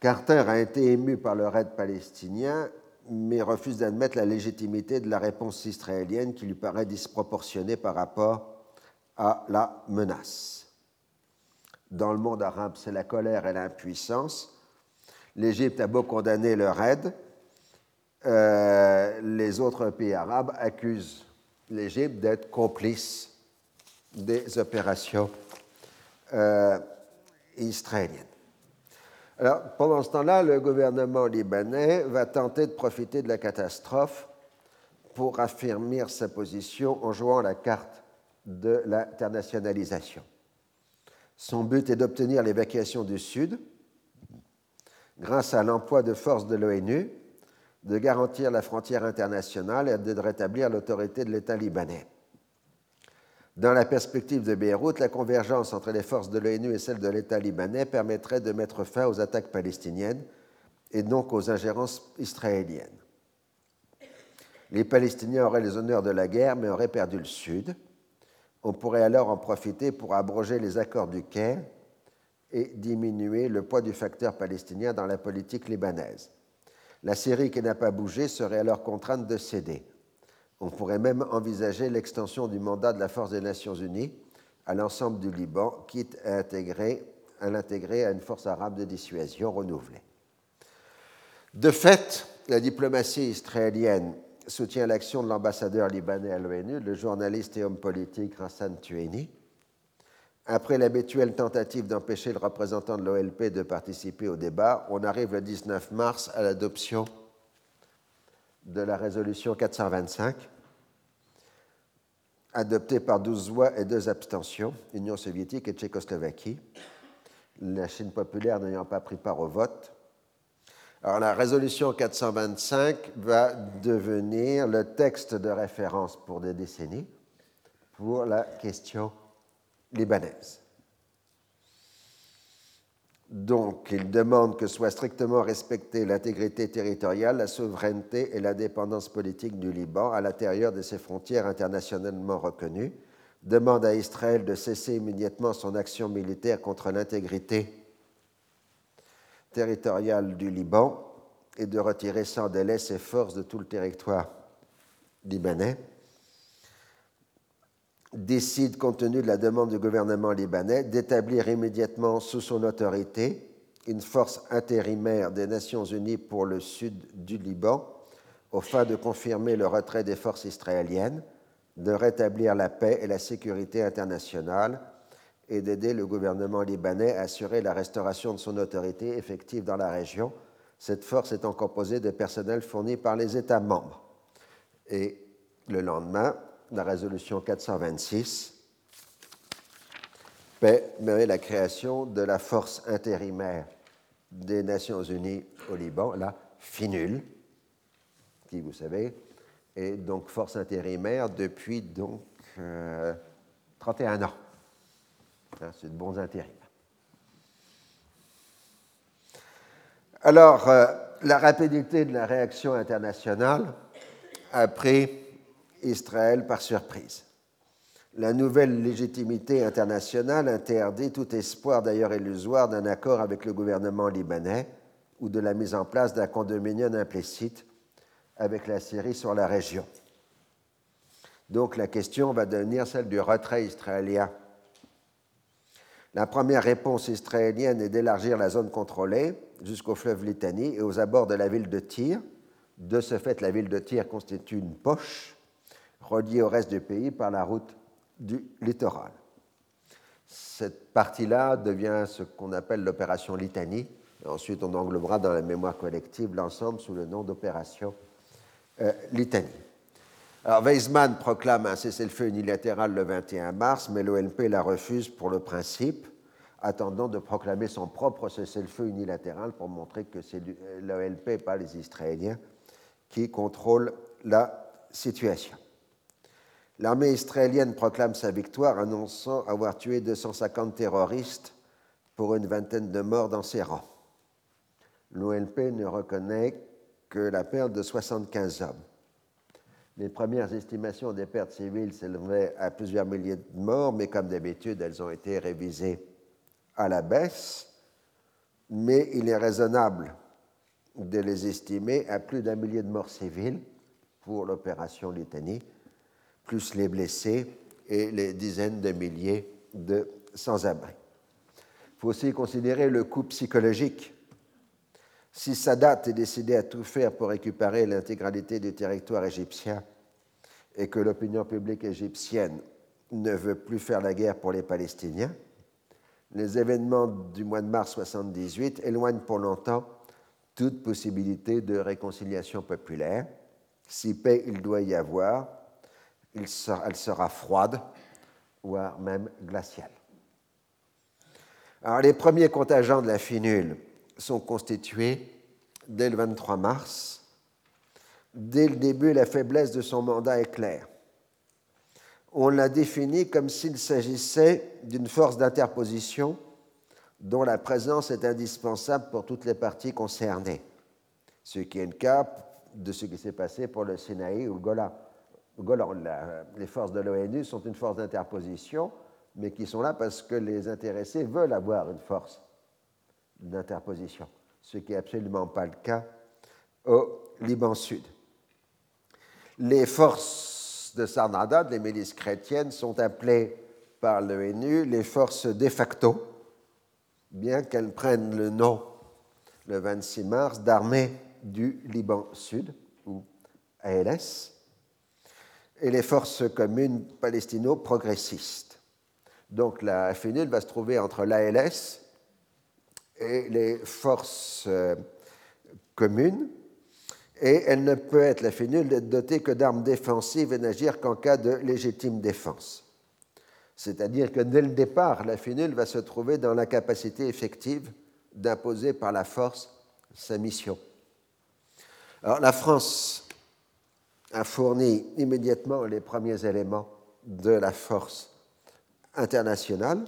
[SPEAKER 2] Carter a été ému par le raid palestinien, mais refuse d'admettre la légitimité de la réponse israélienne qui lui paraît disproportionnée par rapport à la menace. Dans le monde arabe, c'est la colère et l'impuissance L'Égypte a beau condamner leur aide, euh, les autres pays arabes accusent l'Égypte d'être complice des opérations euh, israéliennes. Alors, pendant ce temps-là, le gouvernement libanais va tenter de profiter de la catastrophe pour affirmer sa position en jouant la carte de l'internationalisation. Son but est d'obtenir l'évacuation du Sud grâce à l'emploi de forces de l'ONU, de garantir la frontière internationale et de rétablir l'autorité de l'État libanais. Dans la perspective de Beyrouth, la convergence entre les forces de l'ONU et celles de l'État libanais permettrait de mettre fin aux attaques palestiniennes et donc aux ingérences israéliennes. Les Palestiniens auraient les honneurs de la guerre, mais auraient perdu le Sud. On pourrait alors en profiter pour abroger les accords du Caire et diminuer le poids du facteur palestinien dans la politique libanaise. La Syrie, qui n'a pas bougé, serait alors contrainte de céder. On pourrait même envisager l'extension du mandat de la Force des Nations Unies à l'ensemble du Liban, quitte à, à l'intégrer à une force arabe de dissuasion renouvelée. De fait, la diplomatie israélienne soutient l'action de l'ambassadeur libanais à l'ONU, le journaliste et homme politique Hassan Tueni. Après l'habituelle tentative d'empêcher le représentant de l'OLP de participer au débat, on arrive le 19 mars à l'adoption de la résolution 425, adoptée par 12 voix et 2 abstentions, Union soviétique et Tchécoslovaquie, la Chine populaire n'ayant pas pris part au vote. Alors la résolution 425 va devenir le texte de référence pour des décennies pour la question libanaise. Donc, il demande que soit strictement respectée l'intégrité territoriale, la souveraineté et l'indépendance politique du Liban à l'intérieur de ses frontières internationalement reconnues, demande à Israël de cesser immédiatement son action militaire contre l'intégrité territoriale du Liban et de retirer sans délai ses forces de tout le territoire libanais, décide, compte tenu de la demande du gouvernement libanais, d'établir immédiatement sous son autorité une force intérimaire des Nations Unies pour le sud du Liban, au fin de confirmer le retrait des forces israéliennes, de rétablir la paix et la sécurité internationale et d'aider le gouvernement libanais à assurer la restauration de son autorité effective dans la région, cette force étant composée de personnel fourni par les États membres. Et le lendemain, la résolution 426 permet la création de la force intérimaire des Nations Unies au Liban, la FINUL, qui, vous savez, est donc force intérimaire depuis donc 31 euh, ans. Hein, c'est de bons intérims. Alors, euh, la rapidité de la réaction internationale a pris Israël par surprise. La nouvelle légitimité internationale interdit tout espoir d'ailleurs illusoire d'un accord avec le gouvernement libanais ou de la mise en place d'un condominium implicite avec la Syrie sur la région. Donc la question va devenir celle du retrait israélien. La première réponse israélienne est d'élargir la zone contrôlée jusqu'au fleuve Litanie et aux abords de la ville de Tyr. De ce fait, la ville de Tyr constitue une poche reliée au reste du pays par la route du littoral. Cette partie-là devient ce qu'on appelle l'opération Litanie. ensuite, on englobera dans la mémoire collective l'ensemble sous le nom d'opération euh, Litanie. Alors, Weizmann proclame un cessez-le-feu unilatéral le 21 mars, mais l'OLP la refuse pour le principe, attendant de proclamer son propre cessez-le-feu unilatéral pour montrer que c'est l'OLP et pas les Israéliens qui contrôlent la situation. L'armée israélienne proclame sa victoire, annonçant avoir tué 250 terroristes pour une vingtaine de morts dans ses rangs. L'OLP ne reconnaît que la perte de 75 hommes. Les premières estimations des pertes civiles s'élevaient à plusieurs milliers de morts, mais comme d'habitude, elles ont été révisées à la baisse. Mais il est raisonnable de les estimer à plus d'un millier de morts civiles pour l'opération Litanie, plus les blessés et les dizaines de milliers de sans-abri. Il faut aussi considérer le coût psychologique. Si Sadat est décidé à tout faire pour récupérer l'intégralité du territoire égyptien et que l'opinion publique égyptienne ne veut plus faire la guerre pour les Palestiniens, les événements du mois de mars 78 éloignent pour longtemps toute possibilité de réconciliation populaire. Si paix il doit y avoir, elle sera froide, voire même glaciale. Les premiers contingents de la finule sont constitués dès le 23 mars. Dès le début, la faiblesse de son mandat est claire. On l'a défini comme s'il s'agissait d'une force d'interposition dont la présence est indispensable pour toutes les parties concernées, ce qui est le cas de ce qui s'est passé pour le Sinaï ou le Golan. Les forces de l'ONU sont une force d'interposition, mais qui sont là parce que les intéressés veulent avoir une force d'interposition, ce qui n'est absolument pas le cas au Liban Sud. Les forces de Sarnada, les milices chrétiennes, sont appelées par l'ONU les forces de facto, bien qu'elles prennent le nom le 26 mars d'armée du Liban Sud, ou ALS, et les forces communes palestino-progressistes. Donc la FNUL va se trouver entre l'ALS et les forces euh, communes, et elle ne peut être, la FNUL, dotée que d'armes défensives et n'agir qu'en cas de légitime défense. C'est-à-dire que dès le départ, la FNUL va se trouver dans la capacité effective d'imposer par la force sa mission. Alors la France a fourni immédiatement les premiers éléments de la force internationale.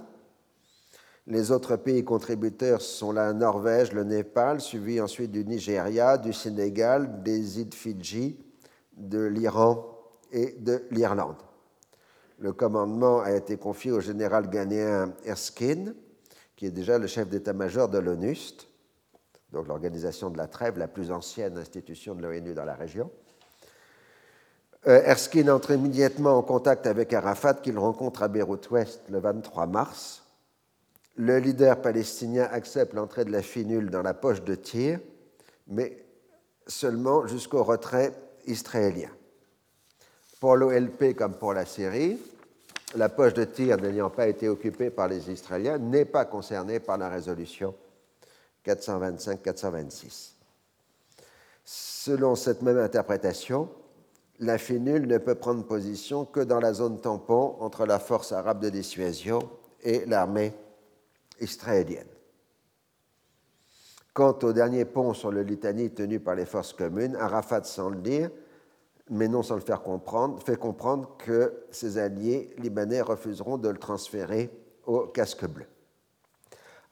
[SPEAKER 2] Les autres pays contributeurs sont la Norvège, le Népal, suivi ensuite du Nigeria, du Sénégal, des îles Fidji, de l'Iran et de l'Irlande. Le commandement a été confié au général ghanéen Erskine, qui est déjà le chef d'état-major de l'ONUST, donc l'organisation de la trêve, la plus ancienne institution de l'ONU dans la région. Euh, Erskine entre immédiatement en contact avec Arafat, qu'il rencontre à Beyrouth-Ouest le 23 mars. Le leader palestinien accepte l'entrée de la finule dans la poche de tir, mais seulement jusqu'au retrait israélien. Pour l'OLP comme pour la Syrie, la poche de tir n'ayant pas été occupée par les Israéliens n'est pas concernée par la résolution 425-426. Selon cette même interprétation, la finule ne peut prendre position que dans la zone tampon entre la force arabe de dissuasion et l'armée israélienne. Quant au dernier pont sur le Litanie tenu par les forces communes, Arafat, sans le dire, mais non sans le faire comprendre, fait comprendre que ses alliés libanais refuseront de le transférer au casque bleu.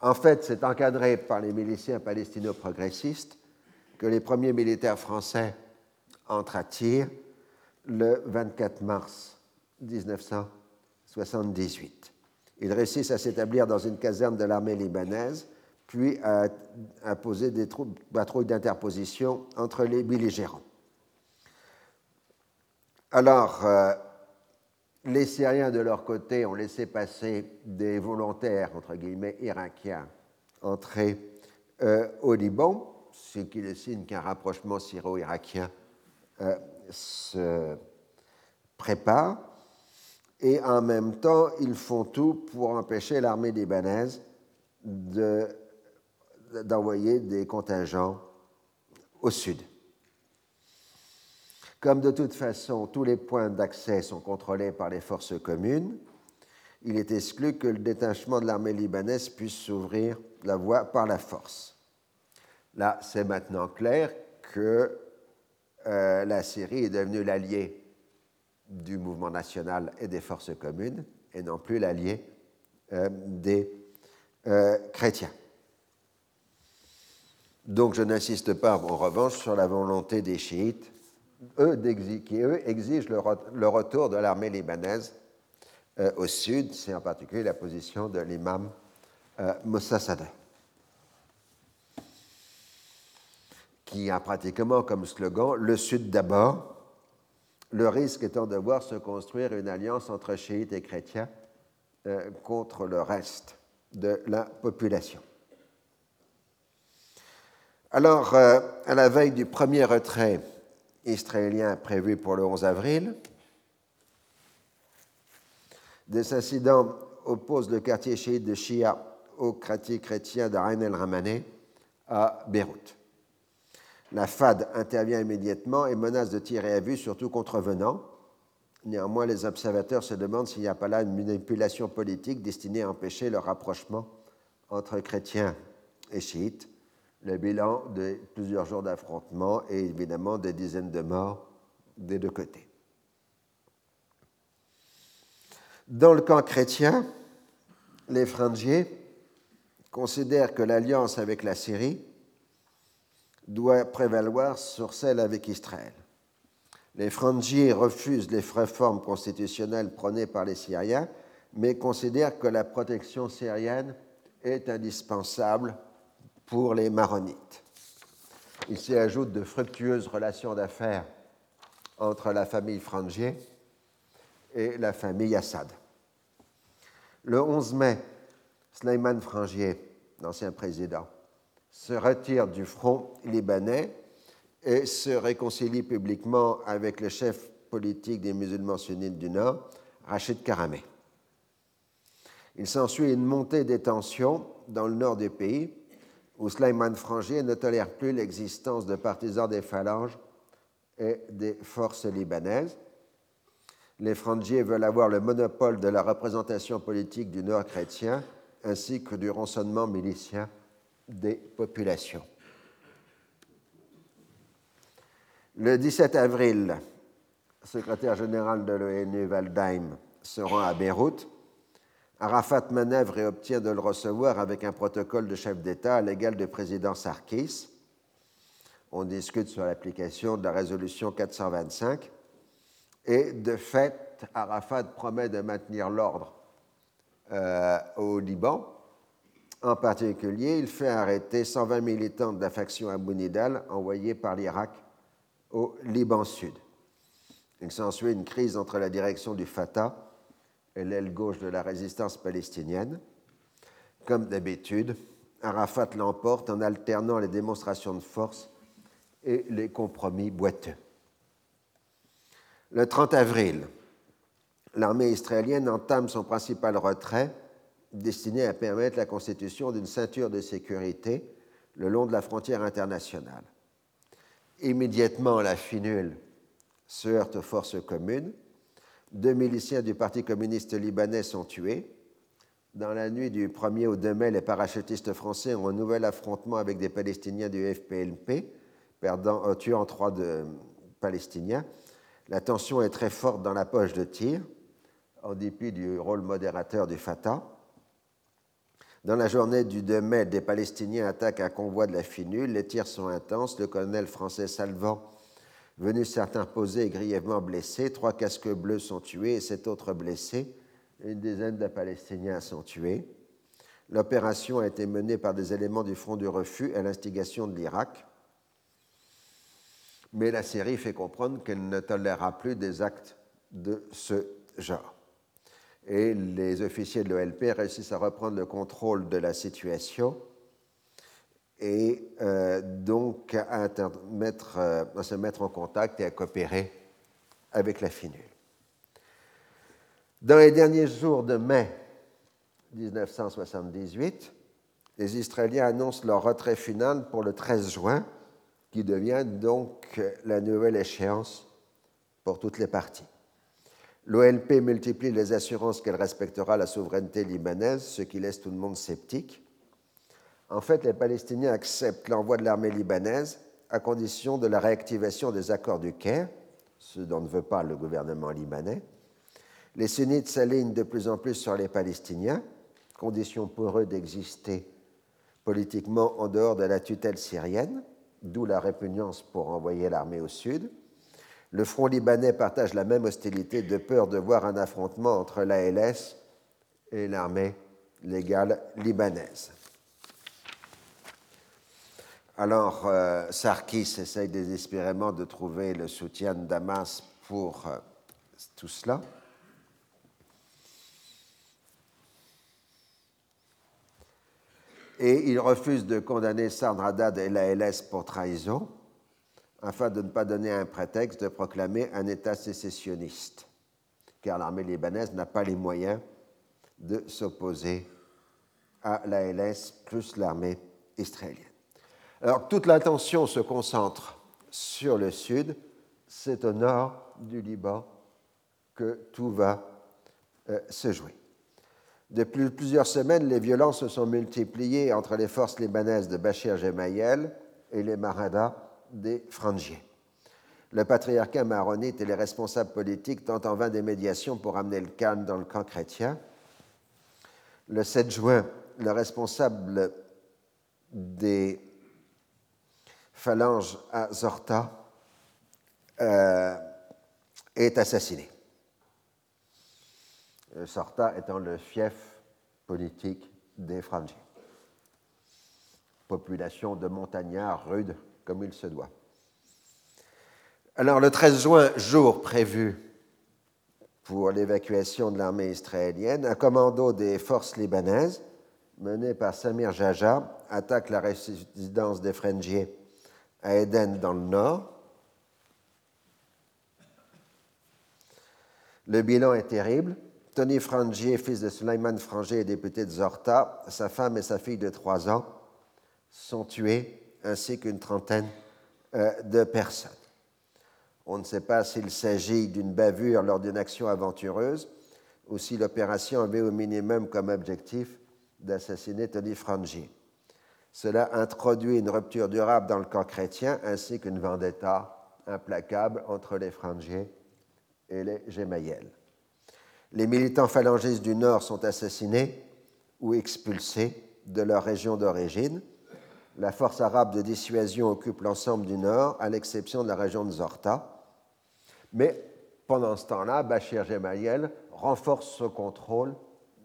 [SPEAKER 2] En fait, c'est encadré par les miliciens palestino-progressistes que les premiers militaires français entrent à tir le 24 mars 1978. Ils réussissent à s'établir dans une caserne de l'armée libanaise, puis à imposer des patrouilles d'interposition entre les belligérants. Alors, euh, les Syriens, de leur côté, ont laissé passer des volontaires, entre guillemets, irakiens, entrer euh, au Liban, ce qui est signe qu'un rapprochement syro-irakien euh, se prépare. Et en même temps, ils font tout pour empêcher l'armée libanaise d'envoyer des contingents au sud. Comme de toute façon tous les points d'accès sont contrôlés par les forces communes, il est exclu que le détachement de l'armée libanaise puisse s'ouvrir la voie par la force. Là, c'est maintenant clair que euh, la Syrie est devenue l'allié du mouvement national et des forces communes, et non plus l'allié euh, des euh, chrétiens. Donc je n'insiste pas en revanche sur la volonté des chiites qui eux exigent le, retour de l'armée libanaise au sud, c'est en particulier la position de l'imam Moussa Sadeh, qui a pratiquement comme slogan le sud d'abord, le risque étant de voir se construire une alliance entre chiites et chrétiens euh, contre le reste de la population. Alors, à la veille du premier retrait israélien prévu pour le 11 avril. Des incidents opposent le quartier chiite de Shia au quartier chrétien de Ain el Ramané à Beyrouth. La FAD intervient immédiatement et menace de tirer à vue sur tout contrevenant. Néanmoins, les observateurs se demandent s'il n'y a pas là une manipulation politique destinée à empêcher le rapprochement entre chrétiens et chiites. Le bilan de plusieurs jours d'affrontement et évidemment des dizaines de morts des deux côtés. Dans le camp chrétien, les frangiers considèrent que l'alliance avec la Syrie doit prévaloir sur celle avec Israël. Les frangiers refusent les réformes constitutionnelles prônées par les Syriens, mais considèrent que la protection syrienne est indispensable pour les maronites. Il s'y ajoute de fructueuses relations d'affaires entre la famille Frangier et la famille Assad. Le 11 mai, Sleiman Frangier, l'ancien président, se retire du front libanais et se réconcilie publiquement avec le chef politique des musulmans sunnites du Nord, Rachid Karameh. Il s'ensuit une montée des tensions dans le nord du pays, où Sleiman Frangier ne tolère plus l'existence de partisans des phalanges et des forces libanaises. Les Frangiers veulent avoir le monopole de la représentation politique du Nord chrétien ainsi que du rançonnement milicien des populations. Le 17 avril, le secrétaire général de l'ONU, Waldheim, se rend à Beyrouth. Arafat manœuvre et obtient de le recevoir avec un protocole de chef d'État à l'égal du président Sarkis. On discute sur l'application de la résolution 425. Et de fait, Arafat promet de maintenir l'ordre euh, au Liban. En particulier, il fait arrêter 120 militants de la faction Abu Nidal envoyés par l'Irak au Liban Sud. Il s'ensuit une crise entre la direction du Fatah et l'aile gauche de la résistance palestinienne. Comme d'habitude, Arafat l'emporte en alternant les démonstrations de force et les compromis boiteux. Le 30 avril, l'armée israélienne entame son principal retrait destiné à permettre la constitution d'une ceinture de sécurité le long de la frontière internationale. Immédiatement, la finule se heurte aux forces communes. Deux miliciens du Parti communiste libanais sont tués. Dans la nuit du 1er au 2 mai, les parachutistes français ont un nouvel affrontement avec des Palestiniens du FPLP, euh, tuant trois de Palestiniens. La tension est très forte dans la poche de tir, en dépit du rôle modérateur du Fatah. Dans la journée du 2 mai, des Palestiniens attaquent un convoi de la finule. Les tirs sont intenses. Le colonel français Salvant, venu s'interposer, est grièvement blessé. Trois casques bleus sont tués et sept autres blessés. Une dizaine de Palestiniens sont tués. L'opération a été menée par des éléments du Front du Refus à l'instigation de l'Irak mais la série fait comprendre qu'elle ne tolérera plus des actes de ce genre. Et les officiers de l'OLP réussissent à reprendre le contrôle de la situation et euh, donc à, euh, à, se mettre en contact et à coopérer avec la finule. Dans les derniers jours de mai 1978, les Israéliens annoncent leur retrait final pour le 13 juin qui devient donc la nouvelle échéance pour toutes les parties. L'OLP multiplie les assurances qu'elle respectera la souveraineté libanaise, ce qui laisse tout le monde sceptique. En fait, les Palestiniens acceptent l'envoi de l'armée libanaise à condition de la réactivation des accords du Caire, ce dont ne veut pas le gouvernement libanais. Les sunnites s'alignent de plus en plus sur les Palestiniens, condition pour eux d'exister politiquement en dehors de la tutelle syrienne d'où la répugnance pour envoyer l'armée au sud. Le front libanais partage la même hostilité de peur de voir un affrontement entre l'ALS et l'armée légale libanaise. Alors, euh, Sarkis essaye désespérément de trouver le soutien de Damas pour euh, tout cela. et il refuse de condamner Sardradad et la LS pour trahison, afin de ne pas donner un prétexte de proclamer un État sécessionniste, car l'armée libanaise n'a pas les moyens de s'opposer à l'ALS plus l'armée israélienne. Alors toute l'attention se concentre sur le sud, c'est au nord du Liban que tout va euh, se jouer. Depuis plusieurs semaines, les violences se sont multipliées entre les forces libanaises de Bachir Gemayel et les Maradas des Frangiers. Le patriarcat maronite et les responsables politiques tentent en vain des médiations pour amener le calme dans le camp chrétien. Le 7 juin, le responsable des phalanges à Zorta euh, est assassiné. Zorta étant le fief politique des Frangiers. Population de montagnards rudes comme il se doit. Alors le 13 juin, jour prévu pour l'évacuation de l'armée israélienne, un commando des forces libanaises, mené par Samir Jaja, attaque la résidence des Frangiers à Eden dans le nord. Le bilan est terrible. Tony Frangier, fils de Suleiman Frangier et député de Zorta, sa femme et sa fille de 3 ans sont tués, ainsi qu'une trentaine euh, de personnes. On ne sait pas s'il s'agit d'une bavure lors d'une action aventureuse ou si l'opération avait au minimum comme objectif d'assassiner Tony Frangier. Cela introduit une rupture durable dans le camp chrétien ainsi qu'une vendetta implacable entre les Frangiers et les Gémaïels. Les militants phalangistes du Nord sont assassinés ou expulsés de leur région d'origine. La force arabe de dissuasion occupe l'ensemble du Nord, à l'exception de la région de Zorta. Mais pendant ce temps-là, Bachir Gemayel renforce ce contrôle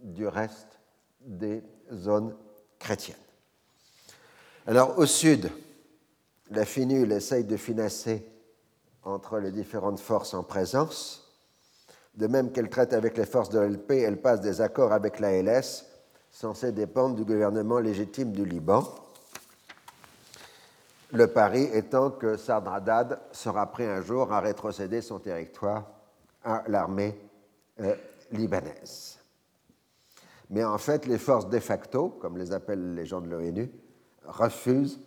[SPEAKER 2] du reste des zones chrétiennes. Alors au sud, la FINUL essaye de financer entre les différentes forces en présence. De même qu'elle traite avec les forces de l'LP, elle passe des accords avec l'ALS, censés dépendre du gouvernement légitime du Liban. Le pari étant que Sadradad sera prêt un jour à rétrocéder son territoire à l'armée euh, libanaise. Mais en fait, les forces de facto, comme les appellent les gens de l'ONU, refuse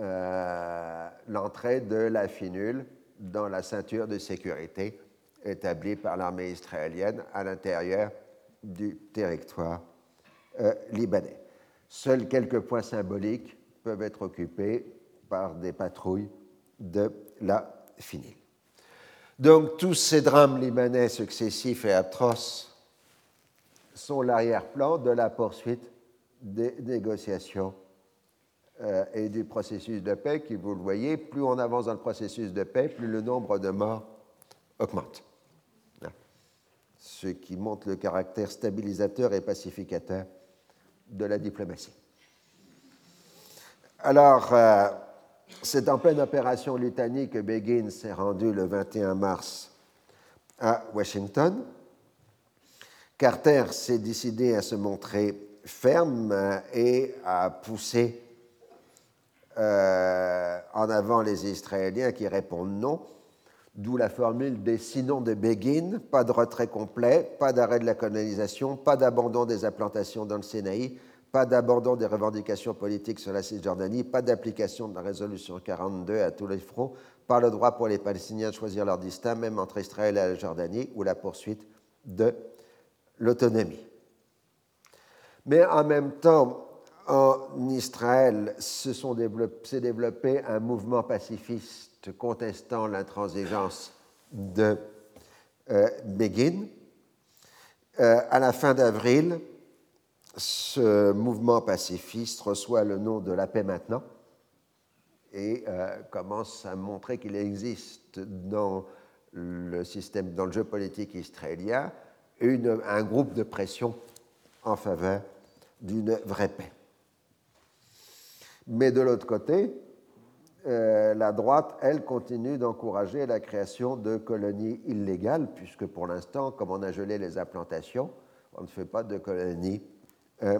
[SPEAKER 2] euh, l'entrée de la finule dans la ceinture de sécurité établie par l'armée israélienne à l'intérieur du territoire euh, libanais. Seuls quelques points symboliques peuvent être occupés par des patrouilles de la finule. Donc tous ces drames libanais successifs et atroces sont l'arrière-plan de la poursuite des négociations euh, et du processus de paix qui, vous le voyez, plus on avance dans le processus de paix, plus le nombre de morts augmente. Ce qui montre le caractère stabilisateur et pacificateur de la diplomatie. Alors, euh, c'est en pleine opération Litanie que Begin s'est rendu le 21 mars à Washington. Carter s'est décidé à se montrer ferme et à pousser euh, en avant les Israéliens qui répondent non, d'où la formule des sinon de Begin, pas de retrait complet, pas d'arrêt de la colonisation, pas d'abandon des implantations dans le Sinaï, pas d'abandon des revendications politiques sur la Cisjordanie, pas d'application de la résolution 42 à tous les fronts, pas le droit pour les Palestiniens de choisir leur destin, même entre Israël et la Jordanie, ou la poursuite de l'autonomie. Mais en même temps, en Israël s'est développé, un mouvement pacifiste contestant l'intransigeance de euh, Begin. Euh, à la fin d'avril, ce mouvement pacifiste reçoit le nom de la paix maintenant et euh, commence à montrer qu'il existe dans le système, dans le jeu politique israélien, un groupe de pression en faveur d'une vraie paix. Mais de l'autre côté, euh, la droite, elle, continue d'encourager la création de colonies illégales, puisque pour l'instant, comme on a gelé les implantations, on ne fait pas de colonies euh.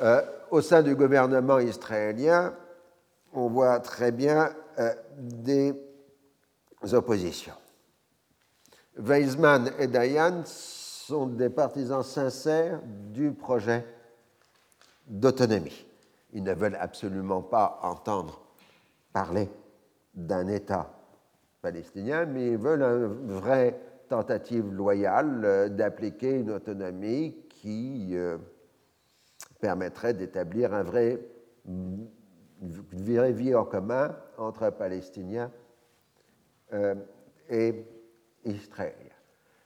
[SPEAKER 2] Euh, au sein du gouvernement israélien, on voit très bien des oppositions. Weizmann et Dayan sont des partisans sincères du projet d'autonomie. Ils ne veulent absolument pas entendre parler d'un État palestinien, mais ils veulent une vraie tentative loyale euh, d'appliquer une autonomie qui euh, permettrait d'établir un vrai, une vraie vie en commun entre Palestiniens euh, et Israéliens.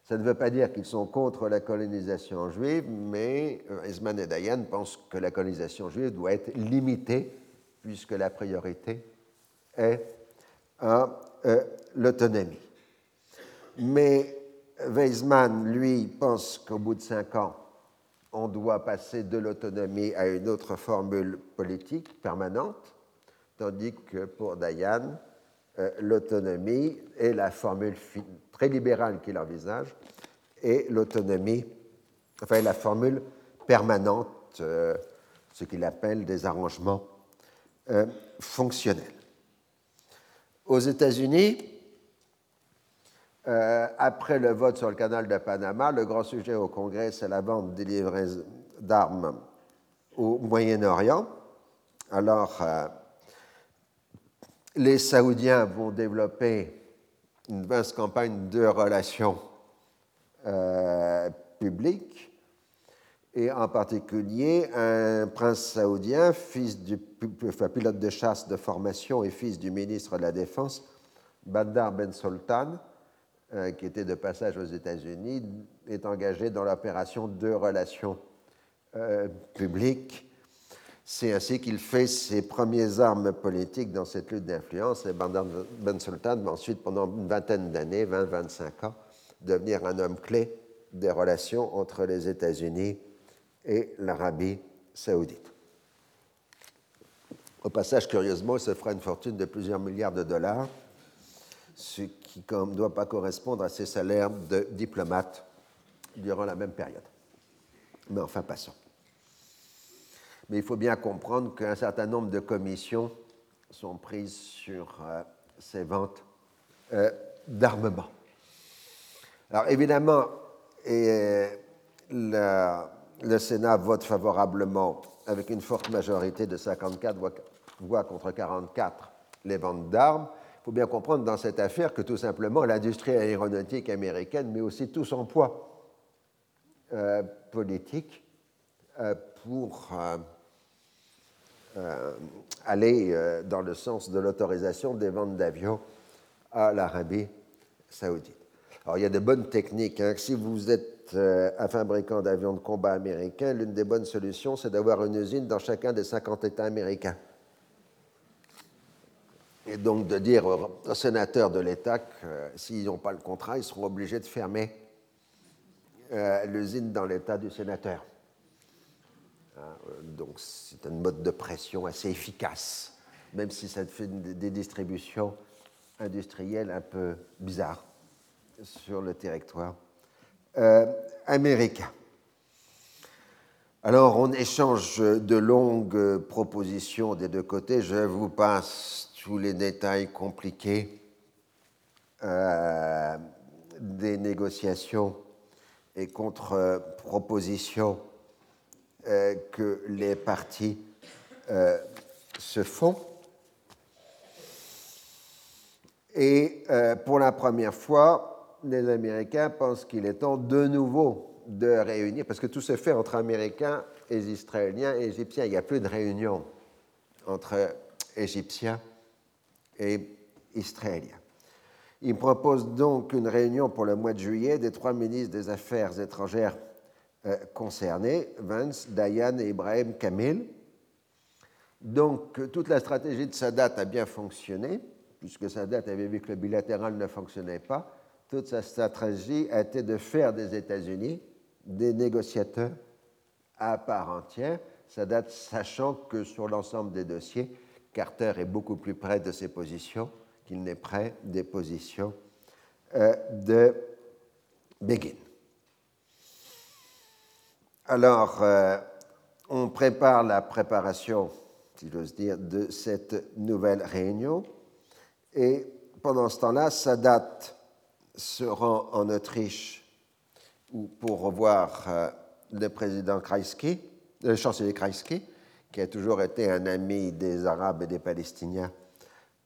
[SPEAKER 2] Ça ne veut pas dire qu'ils sont contre la colonisation juive, mais Esman et Dayan pensent que la colonisation juive doit être limitée, puisque la priorité est l'autonomie. Mais Weizmann, lui, pense qu'au bout de cinq ans, on doit passer de l'autonomie à une autre formule politique permanente, tandis que pour Dayan, euh, l'autonomie est la formule très libérale qu'il envisage, et l'autonomie, enfin la formule permanente, euh, ce qu'il appelle des arrangements fonctionnels. Aux États-Unis, euh, après le vote sur le canal de Panama, le grand sujet au Congrès, c'est la vente des livraisons d'armes au Moyen-Orient. Alors, euh, les Saoudiens vont développer une vaste campagne de relations euh, publiques et en particulier un prince saoudien, fils du pilote de chasse de formation et fils du ministre de la Défense, Bandar Ben Sultan, euh, qui était de passage aux États-Unis, est engagé dans l'opération de relations euh, publiques. C'est ainsi qu'il fait ses premières armes politiques dans cette lutte d'influence. Et Ben Sultan va ensuite, pendant une vingtaine d'années, 20-25 ans, devenir un homme clé des relations entre les États-Unis et l'Arabie saoudite. Au passage, curieusement, il se fera une fortune de plusieurs milliards de dollars, ce qui ne doit pas correspondre à ses salaires de diplomate durant la même période. Mais enfin, passons. Mais il faut bien comprendre qu'un certain nombre de commissions sont prises sur euh, ces ventes euh, d'armement. Alors évidemment, le Sénat vote favorablement avec une forte majorité de 54 voix contre 44 les ventes d'armes. Faut bien comprendre dans cette affaire que tout simplement l'industrie aéronautique américaine met aussi tout son poids euh, politique euh, pour euh, aller dans le sens de l'autorisation des ventes d'avions à l'Arabie saoudite. Alors il y a de bonnes techniques. Hein. Si vous êtes un fabricant d'avions de combat américain, l'une des bonnes solutions, c'est d'avoir une usine dans chacun des 50 États américains. Et donc de dire aux sénateurs de l'État que euh, s'ils n'ont pas le contrat, ils seront obligés de fermer euh, l'usine dans l'État du sénateur. Hein, donc c'est un mode de pression assez efficace, même si ça fait des distributions industrielles un peu bizarres sur le territoire euh, américain. Alors, on échange de longues propositions des deux côtés. Je vous passe tous les détails compliqués euh, des négociations et contre-propositions euh, que les partis se font. Et pour la première fois, les Américains pensent qu'il est temps de nouveau de réunir, parce que tout se fait entre Américains et Israéliens et Égyptiens. Il n'y a plus de réunion entre Égyptiens et Israéliens. Ils proposent donc une réunion pour le mois de juillet des trois ministres des Affaires étrangères euh, concernés, Vance, Dayan et Ibrahim Kamil. Donc toute la stratégie de Sadat a bien fonctionné, puisque Sadat avait vu que le bilatéral ne fonctionnait pas toute sa stratégie a été de faire des États-Unis des négociateurs à part entière, ça date sachant que sur l'ensemble des dossiers, Carter est beaucoup plus près de ses positions qu'il n'est près des positions euh, de Begin. Alors, euh, on prépare la préparation, si j'ose dire, de cette nouvelle réunion. Et pendant ce temps-là, ça date se rend en Autriche pour revoir euh, le président Kreisky, le chancelier Kreisky, qui a toujours été un ami des Arabes et des Palestiniens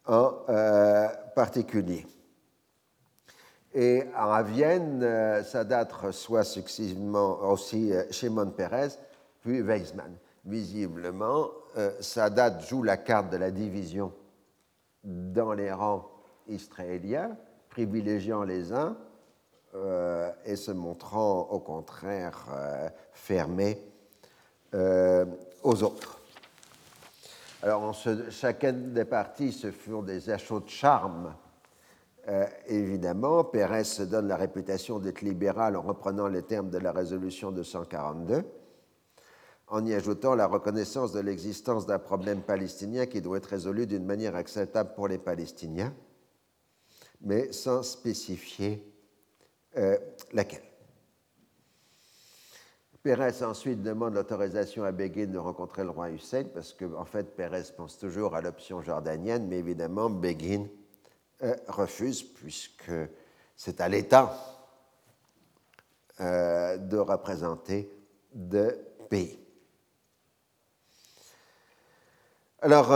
[SPEAKER 2] en euh, particulier. Et à Vienne, euh, Sadat reçoit successivement aussi Shimon Peres, puis Weizmann. Visiblement, Sadat joue la carte de la division dans les rangs israéliens, privilégiant les uns euh, et se montrant au contraire euh, fermé euh, aux autres. Alors, en chacune des parties se font des achats de charme. évidemment, Pérez se donne la réputation d'être libéral en reprenant les termes de la résolution 242, en y ajoutant la reconnaissance de l'existence d'un problème palestinien qui doit être résolu d'une manière acceptable pour les Palestiniens, mais sans spécifier euh, laquelle Pérez ensuite demande l'autorisation à Begin de rencontrer le roi Hussein, parce qu'en en fait, Pérez pense toujours à l'option jordanienne, mais évidemment, Begin euh, refuse, puisque c'est à l'État euh, de représenter deux pays. Alors,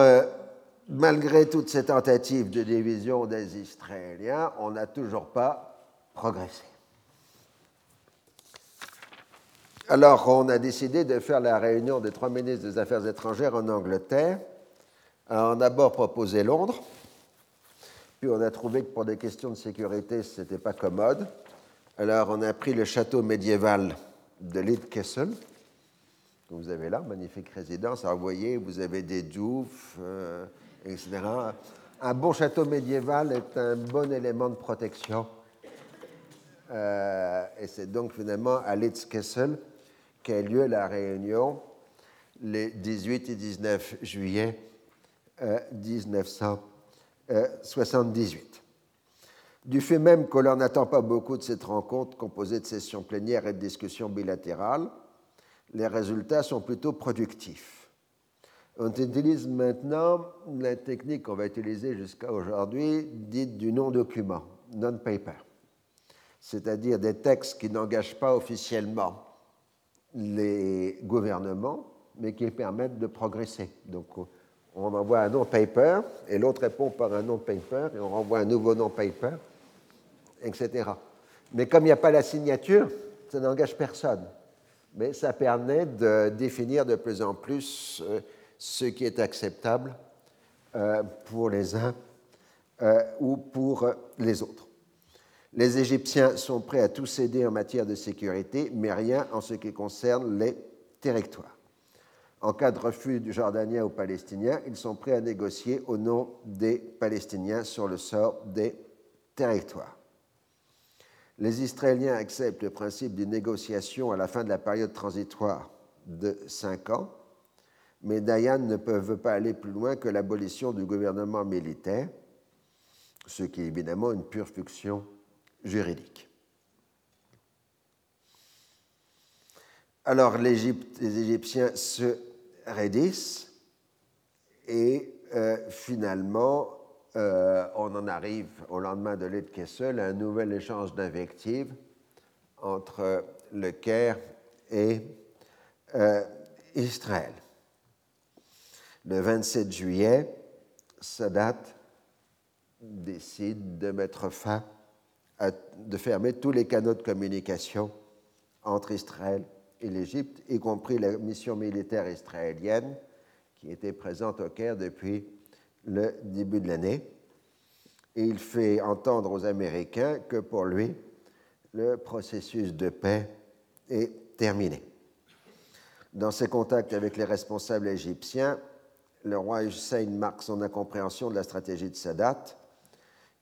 [SPEAKER 2] malgré toutes ces tentatives de division des Israéliens, on n'a toujours pas progresser. Alors, on a décidé de faire la réunion des trois ministres des Affaires étrangères en Angleterre. on a d'abord proposé Londres, puis on a trouvé que pour des questions de sécurité, ce n'était pas commode. Alors, on a pris le château médiéval de Lidkessel, que vous avez là, magnifique résidence. Alors, vous voyez, vous avez des douves, euh, etc. Un bon château médiéval est un bon élément de protection euh, et c'est donc finalement à Litzkessel qu'a lieu la réunion les 18 et 19 juillet 1978. Euh, du fait même que l'on n'attend pas beaucoup de cette rencontre composée de sessions plénières et de discussions bilatérales, les résultats sont plutôt productifs. On utilise maintenant la technique qu'on va utiliser jusqu'à aujourd'hui, dite du non-document, non-paper c'est-à-dire des textes qui n'engagent pas officiellement les gouvernements, mais qui permettent de progresser. Donc, on envoie un non-paper et l'autre répond par un non-paper et on renvoie un nouveau non-paper, etc. Mais comme il n'y a pas la signature, ça n'engage personne. Mais ça permet de définir de plus en plus euh, ce qui est acceptable euh, pour les uns euh, ou pour les autres. Les Égyptiens sont prêts à tout céder en matière de sécurité, mais rien en ce qui concerne les territoires. En cas de refus du Jordanien aux Palestiniens, ils sont prêts à négocier au nom des Palestiniens sur le sort des territoires. Les Israéliens acceptent le principe d'une négociation à la fin de la période transitoire de cinq ans, mais Dayan ne peuvent pas aller plus loin que l'abolition du gouvernement militaire, ce qui est évidemment une pure fiction juridique. Alors les Égyptiens se raidissent et euh, finalement euh, on en arrive au lendemain de l'aide Kessel à un nouvel échange d'invectives entre le Caire et euh, Israël. Le 27 juillet, Sadat décide de mettre fin de fermer tous les canaux de communication entre Israël et l'Égypte, y compris la mission militaire israélienne qui était présente au Caire depuis le début de l'année. Et il fait entendre aux Américains que pour lui, le processus de paix est terminé. Dans ses contacts avec les responsables égyptiens, le roi Hussein marque son incompréhension de la stratégie de Sadat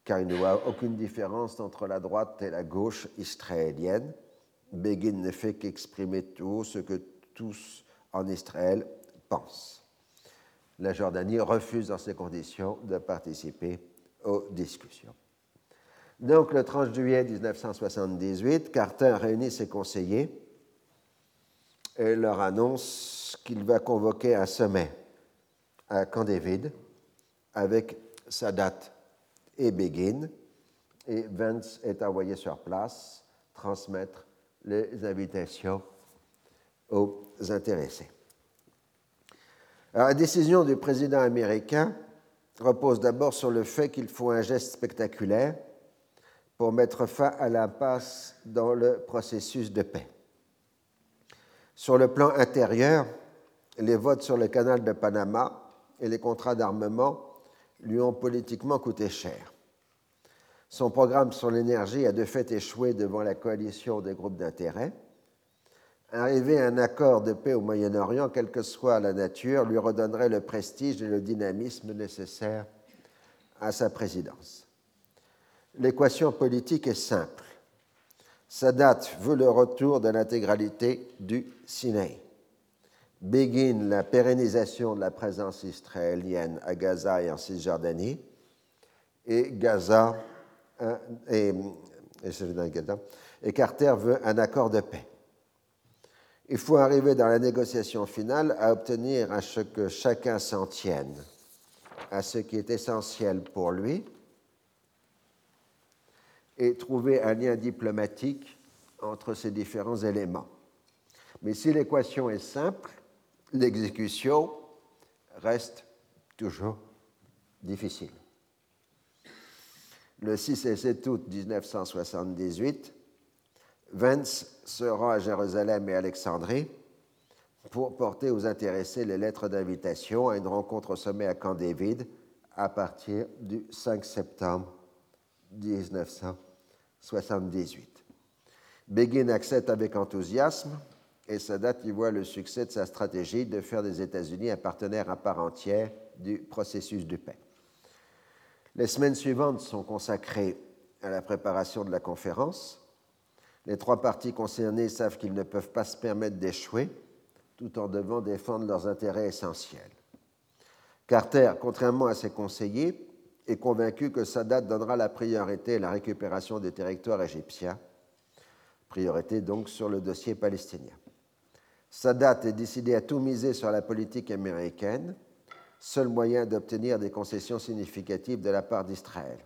[SPEAKER 2] car il n'y a aucune différence entre la droite et la gauche israélienne. Begin ne fait qu'exprimer tout ce que tous en Israël pensent. La Jordanie refuse dans ces conditions de participer aux discussions. Donc, le 30 juillet 1978, Carter réunit ses conseillers et leur annonce qu'il va convoquer un sommet à Camp David avec Sadat et Begin et Vance est envoyé sur place transmettre les invitations aux intéressés. la décision du président américain repose d'abord sur le fait qu'il faut un geste spectaculaire pour mettre fin à l'impasse dans le processus de paix. Sur le plan intérieur, les votes sur le canal de Panama et les contrats d'armement lui ont politiquement coûté cher. Son programme sur l'énergie a de fait échoué devant la coalition des groupes d'intérêt. Arriver à un accord de paix au Moyen-Orient, quelle que soit la nature, lui redonnerait le prestige et le dynamisme nécessaires à sa présidence. L'équation politique est simple. Sadat veut le retour de l'intégralité du Sinaï. Begin la pérennisation de la présence israélienne à Gaza et en Cisjordanie, et Gaza et, et Carter veut un accord de paix. Il faut arriver dans la négociation finale à obtenir à ce que chacun s'en tienne à ce qui est essentiel pour lui et trouver un lien diplomatique entre ces différents éléments. Mais si l'équation est simple, l'exécution reste toujours difficile. Le 6 et 7 août 1978, Vance se rend à Jérusalem et Alexandrie pour porter aux intéressés les lettres d'invitation à une rencontre au sommet à Camp David à partir du 5 septembre 1978. Begin accepte avec enthousiasme et Sadat y voit le succès de sa stratégie de faire des États-Unis un partenaire à part entière du processus de paix. Les semaines suivantes sont consacrées à la préparation de la conférence. Les trois parties concernées savent qu'ils ne peuvent pas se permettre d'échouer tout en devant défendre leurs intérêts essentiels. Carter, contrairement à ses conseillers, est convaincu que Sadat donnera la priorité à la récupération des territoires égyptiens, priorité donc sur le dossier palestinien. Sadat est décidé à tout miser sur la politique américaine, seul moyen d'obtenir des concessions significatives de la part d'Israël.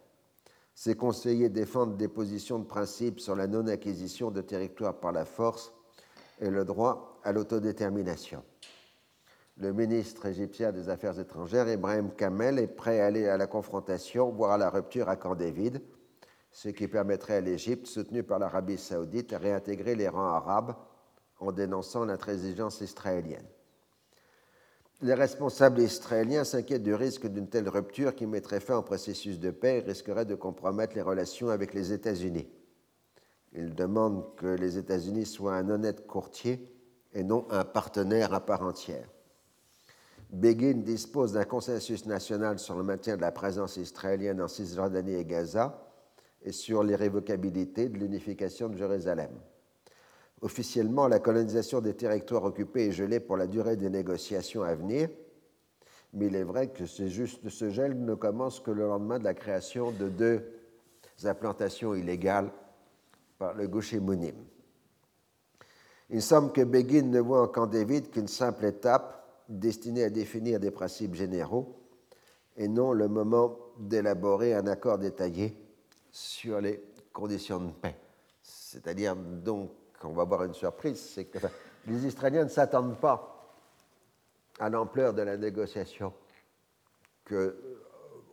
[SPEAKER 2] Ses conseillers défendent des positions de principe sur la non-acquisition de territoires par la force et le droit à l'autodétermination. Le ministre égyptien des Affaires étrangères, Ibrahim Kamel, est prêt à aller à la confrontation, voire à la rupture à Camp David, ce qui permettrait à l'Égypte, soutenue par l'Arabie saoudite, de réintégrer les rangs arabes en dénonçant l'intransigeance israélienne. Les responsables israéliens s'inquiètent du risque d'une telle rupture qui mettrait fin au processus de paix et risquerait de compromettre les relations avec les États-Unis. Ils demandent que les États-Unis soient un honnête courtier et non un partenaire à part entière. Begin dispose d'un consensus national sur le maintien de la présence israélienne en Cisjordanie et Gaza et sur l'irrévocabilité de l'unification de Jérusalem. Officiellement, la colonisation des territoires occupés est gelée pour la durée des négociations à venir, mais il est vrai que juste, ce gel ne commence que le lendemain de la création de deux implantations illégales par le Gouchimunim. Il semble que Begin ne voit en Camp David qu'une simple étape destinée à définir des principes généraux et non le moment d'élaborer un accord détaillé sur les conditions de paix. C'est-à-dire donc on va avoir une surprise, c'est que les Israéliens ne s'attendent pas à l'ampleur de la négociation que, euh,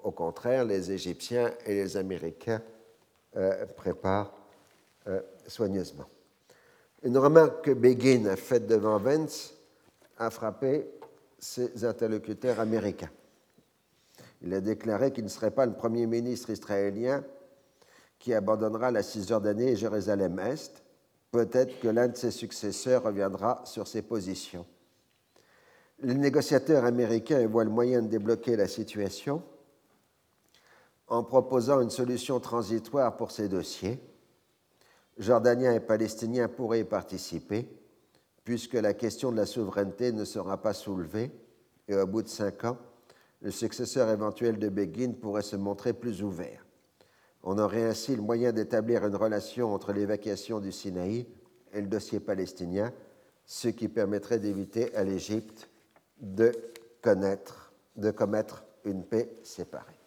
[SPEAKER 2] au contraire, les Égyptiens et les Américains euh, préparent euh, soigneusement. Une remarque que Begin a faite devant Vance a frappé ses interlocuteurs américains. Il a déclaré qu'il ne serait pas le premier ministre israélien qui abandonnera la Cisjordanie et Jérusalem-Est, peut-être que l'un de ses successeurs reviendra sur ses positions. Les négociateurs américains voient le moyen de débloquer la situation en proposant une solution transitoire pour ces dossiers. Jordaniens et Palestiniens pourraient y participer, puisque la question de la souveraineté ne sera pas soulevée, et au bout de cinq ans, le successeur éventuel de Begin pourrait se montrer plus ouvert. On aurait ainsi le moyen d'établir une relation entre l'évacuation du Sinaï et le dossier palestinien, ce qui permettrait d'éviter à l'Égypte de, de commettre une paix séparée.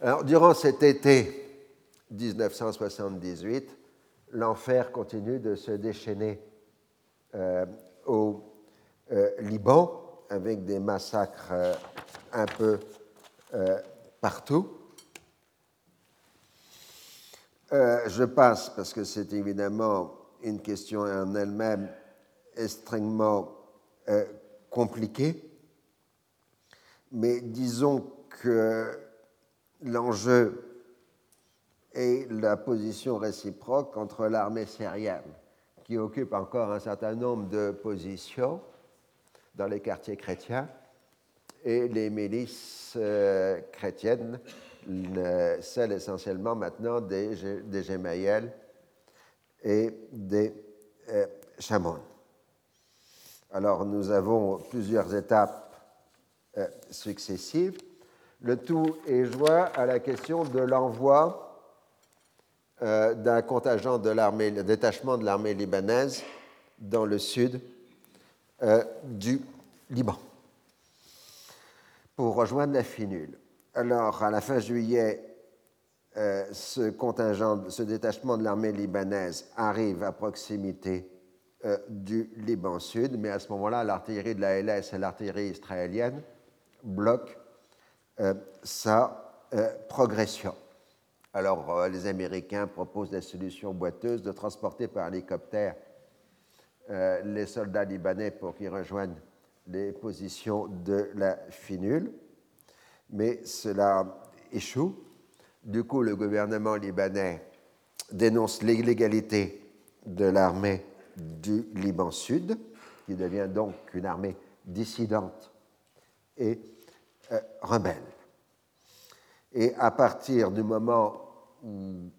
[SPEAKER 2] Alors, durant cet été 1978, l'enfer continue de se déchaîner euh, au euh, Liban avec des massacres euh, un peu partout. Je passe parce que c'est évidemment une question en elle-même extrêmement compliquée, mais disons que l'enjeu est la position réciproque entre l'armée syrienne, qui occupe encore un certain nombre de positions dans les quartiers chrétiens, et les milices euh, chrétiennes, celles essentiellement maintenant des, des et des euh, Alors nous avons plusieurs étapes euh, successives. Le tout est joint à la question de l'envoi euh, d'un contingent de l'armée, détachement de l'armée libanaise dans le sud euh, du Liban pour rejoindre la finule. Alors, à la fin juillet, euh, ce détachement de l'armée libanaise arrive à proximité du Liban Sud, mais à ce moment-là, l'artillerie de la LS et l'artillerie israélienne bloquent sa progression. Alors, euh, les Américains proposent des solutions boiteuses de transporter par hélicoptère euh, les soldats libanais pour qu'ils rejoignent les positions de la finule, mais cela échoue. Du coup, le gouvernement libanais dénonce l'illégalité de l'armée du Liban Sud, qui devient donc une armée dissidente et euh, rebelle. Et à partir du moment où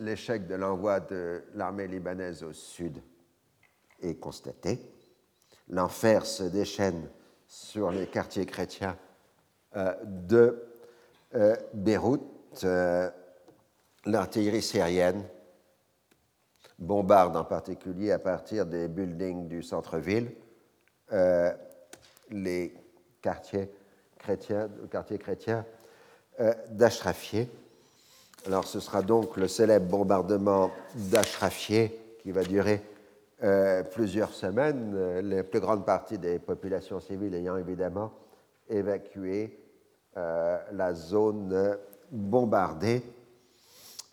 [SPEAKER 2] l'échec de l'envoi de l'armée libanaise au sud est constaté, l'enfer se déchaîne sur les quartiers chrétiens de euh, Beyrouth. Euh, l'artillerie syrienne bombarde en particulier à partir des buildings du centre-ville les quartiers chrétiens, d'Ashrafieh alors ce sera donc le célèbre bombardement d'Ashrafieh qui va durer euh, plusieurs semaines, euh, la plus grande partie des populations civiles ayant évidemment évacué euh, la zone bombardée.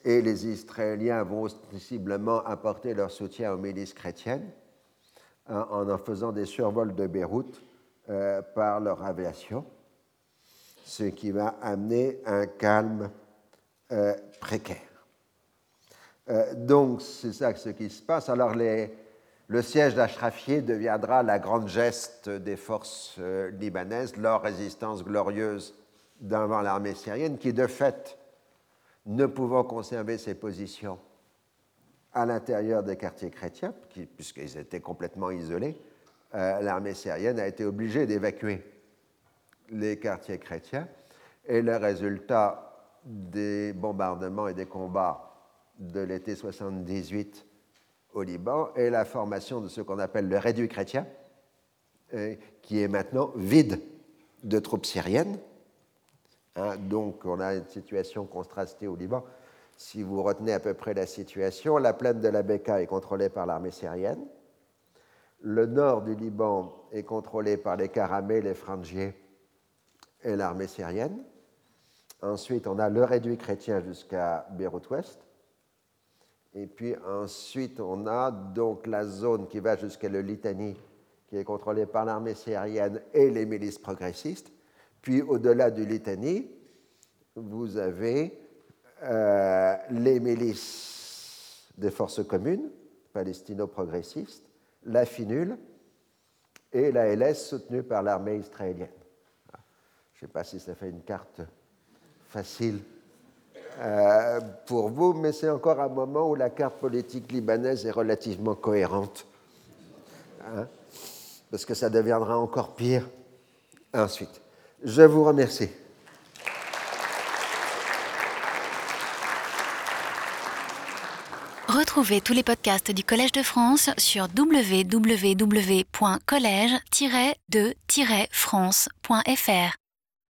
[SPEAKER 2] Et les Israéliens vont ostensiblement apporter leur soutien aux milices chrétiennes hein, en en faisant des survols de Beyrouth par leur aviation, ce qui va amener un calme euh, précaire. Euh, donc, c'est ça ce qui se passe. Alors, le siège d'Ashrafieh deviendra la grande geste des forces euh, libanaises, leur résistance glorieuse devant l'armée syrienne, qui, de fait, ne pouvant conserver ses positions à l'intérieur des quartiers chrétiens, puisqu'ils étaient complètement isolés, l'armée syrienne a été obligée d'évacuer les quartiers chrétiens. Et le résultat des bombardements et des combats de l'été 78 au Liban et la formation de ce qu'on appelle le réduit chrétien, euh, qui est maintenant vide de troupes syriennes. Hein, donc on a une situation contrastée au Liban. Si vous retenez à peu près la situation, la plaine de la Beka est contrôlée par l'armée syrienne. Le nord du Liban est contrôlé par les Karamés, les Frangiers et l'armée syrienne. Ensuite, on a le réduit chrétien jusqu'à Beyrouth-Ouest. Et puis ensuite, on a donc la zone qui va jusqu'à le Litanie, qui est contrôlée par l'armée syrienne et les milices progressistes. Puis au-delà du Litanie, vous avez euh, les milices des forces communes, palestino-progressistes, la FINUL et la LS soutenue par l'armée israélienne. Je ne sais pas si ça fait une carte facile euh, pour vous, mais c'est encore un moment où la carte politique libanaise est relativement cohérente. Hein, parce que ça deviendra encore pire ensuite. Je vous remercie.
[SPEAKER 1] Retrouvez tous les podcasts du Collège de France sur www.collège-de-france.fr.